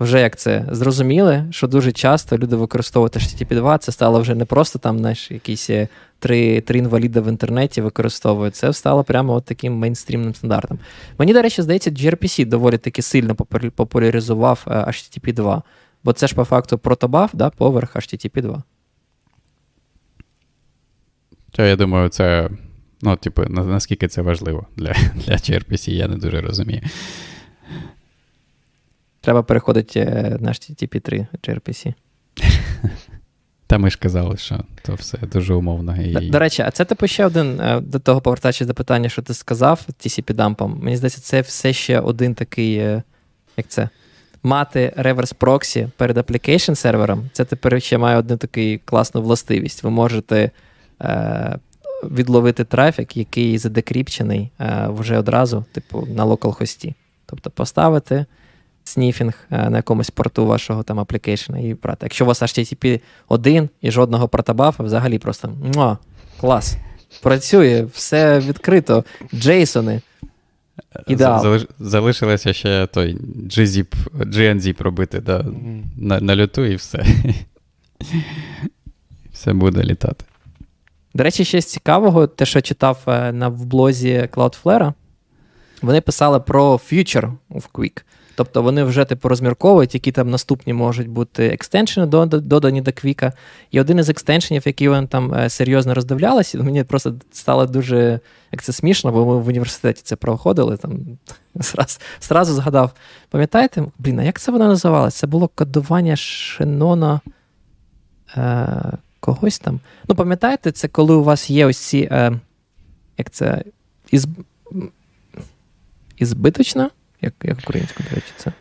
Speaker 1: вже як це зрозуміли, що дуже часто люди використовують HTTP 2, це стало вже не просто там знаєш, якісь е, три три інваліда в інтернеті використовують. Це стало прямо от таким мейнстрімним стандартом. Мені, до речі, здається, gRPC доволі таки сильно популяризував HTTP 2, бо це ж по факту протобаф да, поверх HTTP 2.
Speaker 3: Я думаю, це. Ну, типу, наскільки це важливо для для gRPC, я не дуже розумію.
Speaker 1: Треба переходити на HTTP 3 gRPC.
Speaker 3: Та ми ж казали, що то все дуже умовно. І...
Speaker 1: До, до речі, а це типу ще один е, до того, повертаючись до питання, що ти сказав, tcp дампом Мені здається, це все ще один такий, е, як це? Мати reverse proxy перед application сервером, це тепер ще має одну таку класну властивість. Ви можете е, відловити трафік, який задекріпчений е, вже одразу, типу, на localhost і. Тобто поставити sniffing е, на якомусь порту вашого там аплікейшена і брати. Якщо у вас HTTP 1 і жодного протобафа, взагалі просто муа, клас. Працює, все відкрито. Джейсони. Ідеал.
Speaker 3: Залишилося ще той GZIP, GNZIP робити да, mm. на на люту і все. Все буде літати.
Speaker 1: До речі, ще з цікавого, те, що читав е, на в блозі Cloudflare, вони писали про Future of Quick. Тобто вони вже типу розмірковують, які там наступні можуть бути екстеншени додані до Квіка. І один із екстеншенів, який вони там е, серйозно роздивлялися, мені просто стало дуже як це смішно, бо ми в університеті це проходили. Там зразу згадав. Пам'ятаєте, блін, а як це воно називалося? Це було кодування Шенона е, когось там. Ну, пам'ятаєте, це коли у вас є ось ці. Е, як це? Із... Ізбиточна? Як як українською, до речі, це?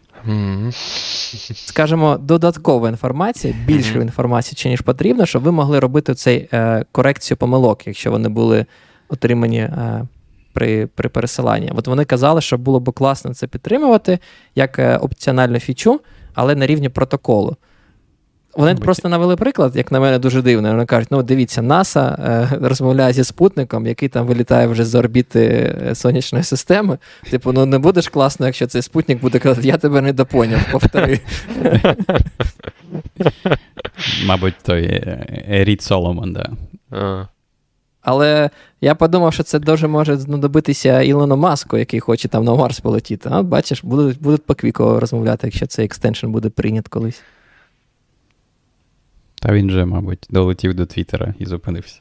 Speaker 1: Скажімо, додаткова інформація, більше інформації, чи ніж потрібно, щоб ви могли робити цей е, корекцію помилок, якщо вони були отримані е, при при пересиланні. От вони казали, що було б класно це підтримувати як е, опціональну фічу, але на рівні протоколу. Вони Бить. просто навели приклад, як на мене, дуже дивно. Вони кажуть: ну дивіться, НАСА е, розмовляє зі спутником, який там вилітає вже з орбіти е, сонячної системи. Типу, ну не будеш класно, якщо цей спутник буде казати, я тебе не допоняв, повтори.
Speaker 3: Мабуть, той е, Рід Соломон, да.
Speaker 1: Але я подумав, що це дуже може знадобитися Ілону Маску, який хоче там на Марс полетіти. А бачиш, будуть будуть по квіку розмовляти, якщо цей екстеншн буде прийнят колись.
Speaker 3: Та він же, мабуть, долетів до Твіттера і зупинився.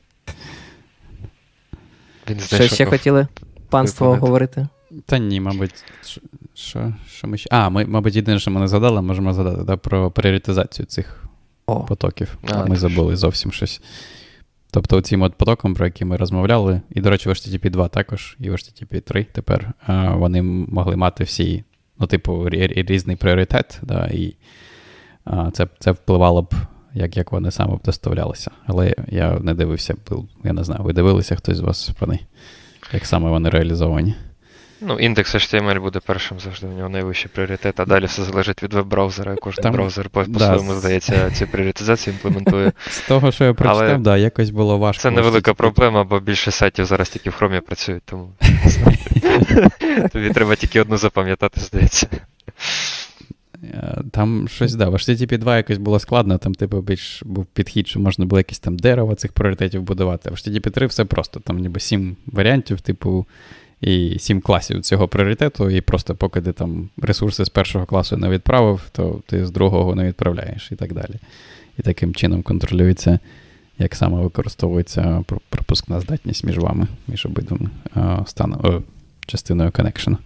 Speaker 1: Він Що ще хотіли панство говорити?
Speaker 3: Та ні, мабуть, Що що ми ще. А, ми, мабуть, єдине, що ми не згадали, можемо згадати да, про пріоритизацію цих О. потоків. А, Ми забули зовсім щось. Тобто, цим от потоком, про який ми розмовляли, і, до речі, в HTTP 2 також, і в HTTP 3 тепер а, вони могли мати всі, ну, типу, різний пріоритет, да, і а, це це впливало б, як як вони саме доставлялися. Але я не дивився, я не знаю, ви дивилися хтось з вас про як саме вони реалізовані.
Speaker 2: Ну, індекс HTML буде першим завжди, у нього найвищий пріоритет, а далі все залежить від веб-браузера. Кожен Там, браузер по-своєму, да, здається, цю пріоритизацію імплементує.
Speaker 3: З того, що я прочитав, Але да, якось було важко.
Speaker 2: Це невелика проблема, бо більше сайтів зараз тільки в хромі працюють, тому тобі треба тільки одну запам'ятати, здається.
Speaker 3: Е, там щось, да, в HTTP 2 якось було складно, там, типу, більш був підхід, що можна було якесь там дерево цих пріоритетів будувати. А в HTTP 3 все просто, там ніби сім варіантів, типу, і сім класів цього пріоритету, і просто поки ти там ресурси з першого класу не відправив, то ти з другого не відправляєш і так далі. І таким чином контролюється, як саме використовується пропускна здатність між вами, між обидвими станом, частиною коннекшену.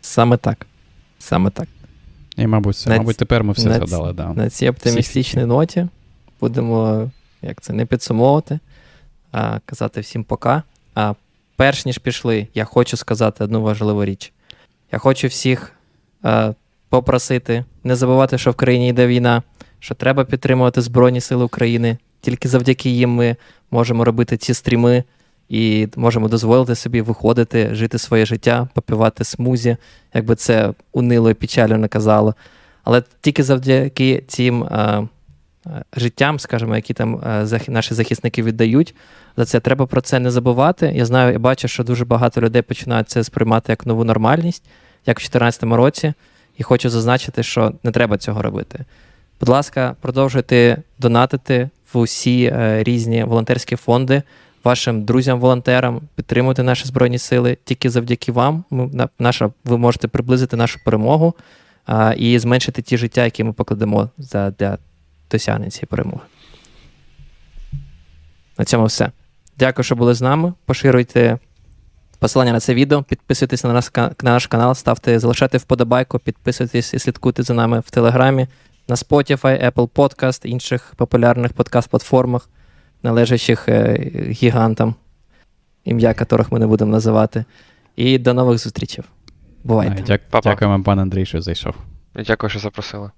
Speaker 1: Саме так. Саме так.
Speaker 3: І, мабуть, на, мабуть, тепер ми все на, згадали. да.
Speaker 1: На цій оптимістичній ноті будемо як це, не підсумовувати, а казати всім пока. А перш ніж пішли, я хочу сказати одну важливу річ. Я хочу всіх а, попросити не забувати, що в країні йде війна, що треба підтримувати Збройні Сили України. Тільки завдяки їм ми можемо робити ці стріми і можемо дозволити собі виходити, жити своє життя, попивати смузі, якби це унило і печально не казало. Але тільки завдяки цим а, життям, скажімо, які там а, наші захисники віддають, за це треба про це не забувати. Я знаю, я бачу, що дуже багато людей починають це сприймати як нову нормальність, як в 2014 році, і хочу зазначити, що не треба цього робити. Будь ласка, продовжуйте донатити в усі е, різні волонтерські фонди вашим друзям-волонтерам, підтримувати наші збройні сили. Тільки завдяки вам. наша, ви можете приблизити нашу перемогу а, і зменшити ті життя, які ми покладемо за, для досягнення цієї перемоги. На цьому все. Дякую, що були з нами. Поширюйте посилання на це відео, підписуйтесь на наш, на наш канал, ставте, залишайте вподобайку, підписуйтесь і слідкуйте за нами в Телеграмі, на Spotify, Apple Podcast, інших популярних подкаст-платформах належащих е, гігантам, ім'я яких ми не будемо називати. І до нових зустрічей. Бувайте.
Speaker 3: Дякуємо, пан Андрій, що зайшов.
Speaker 2: Дякую, що запросили.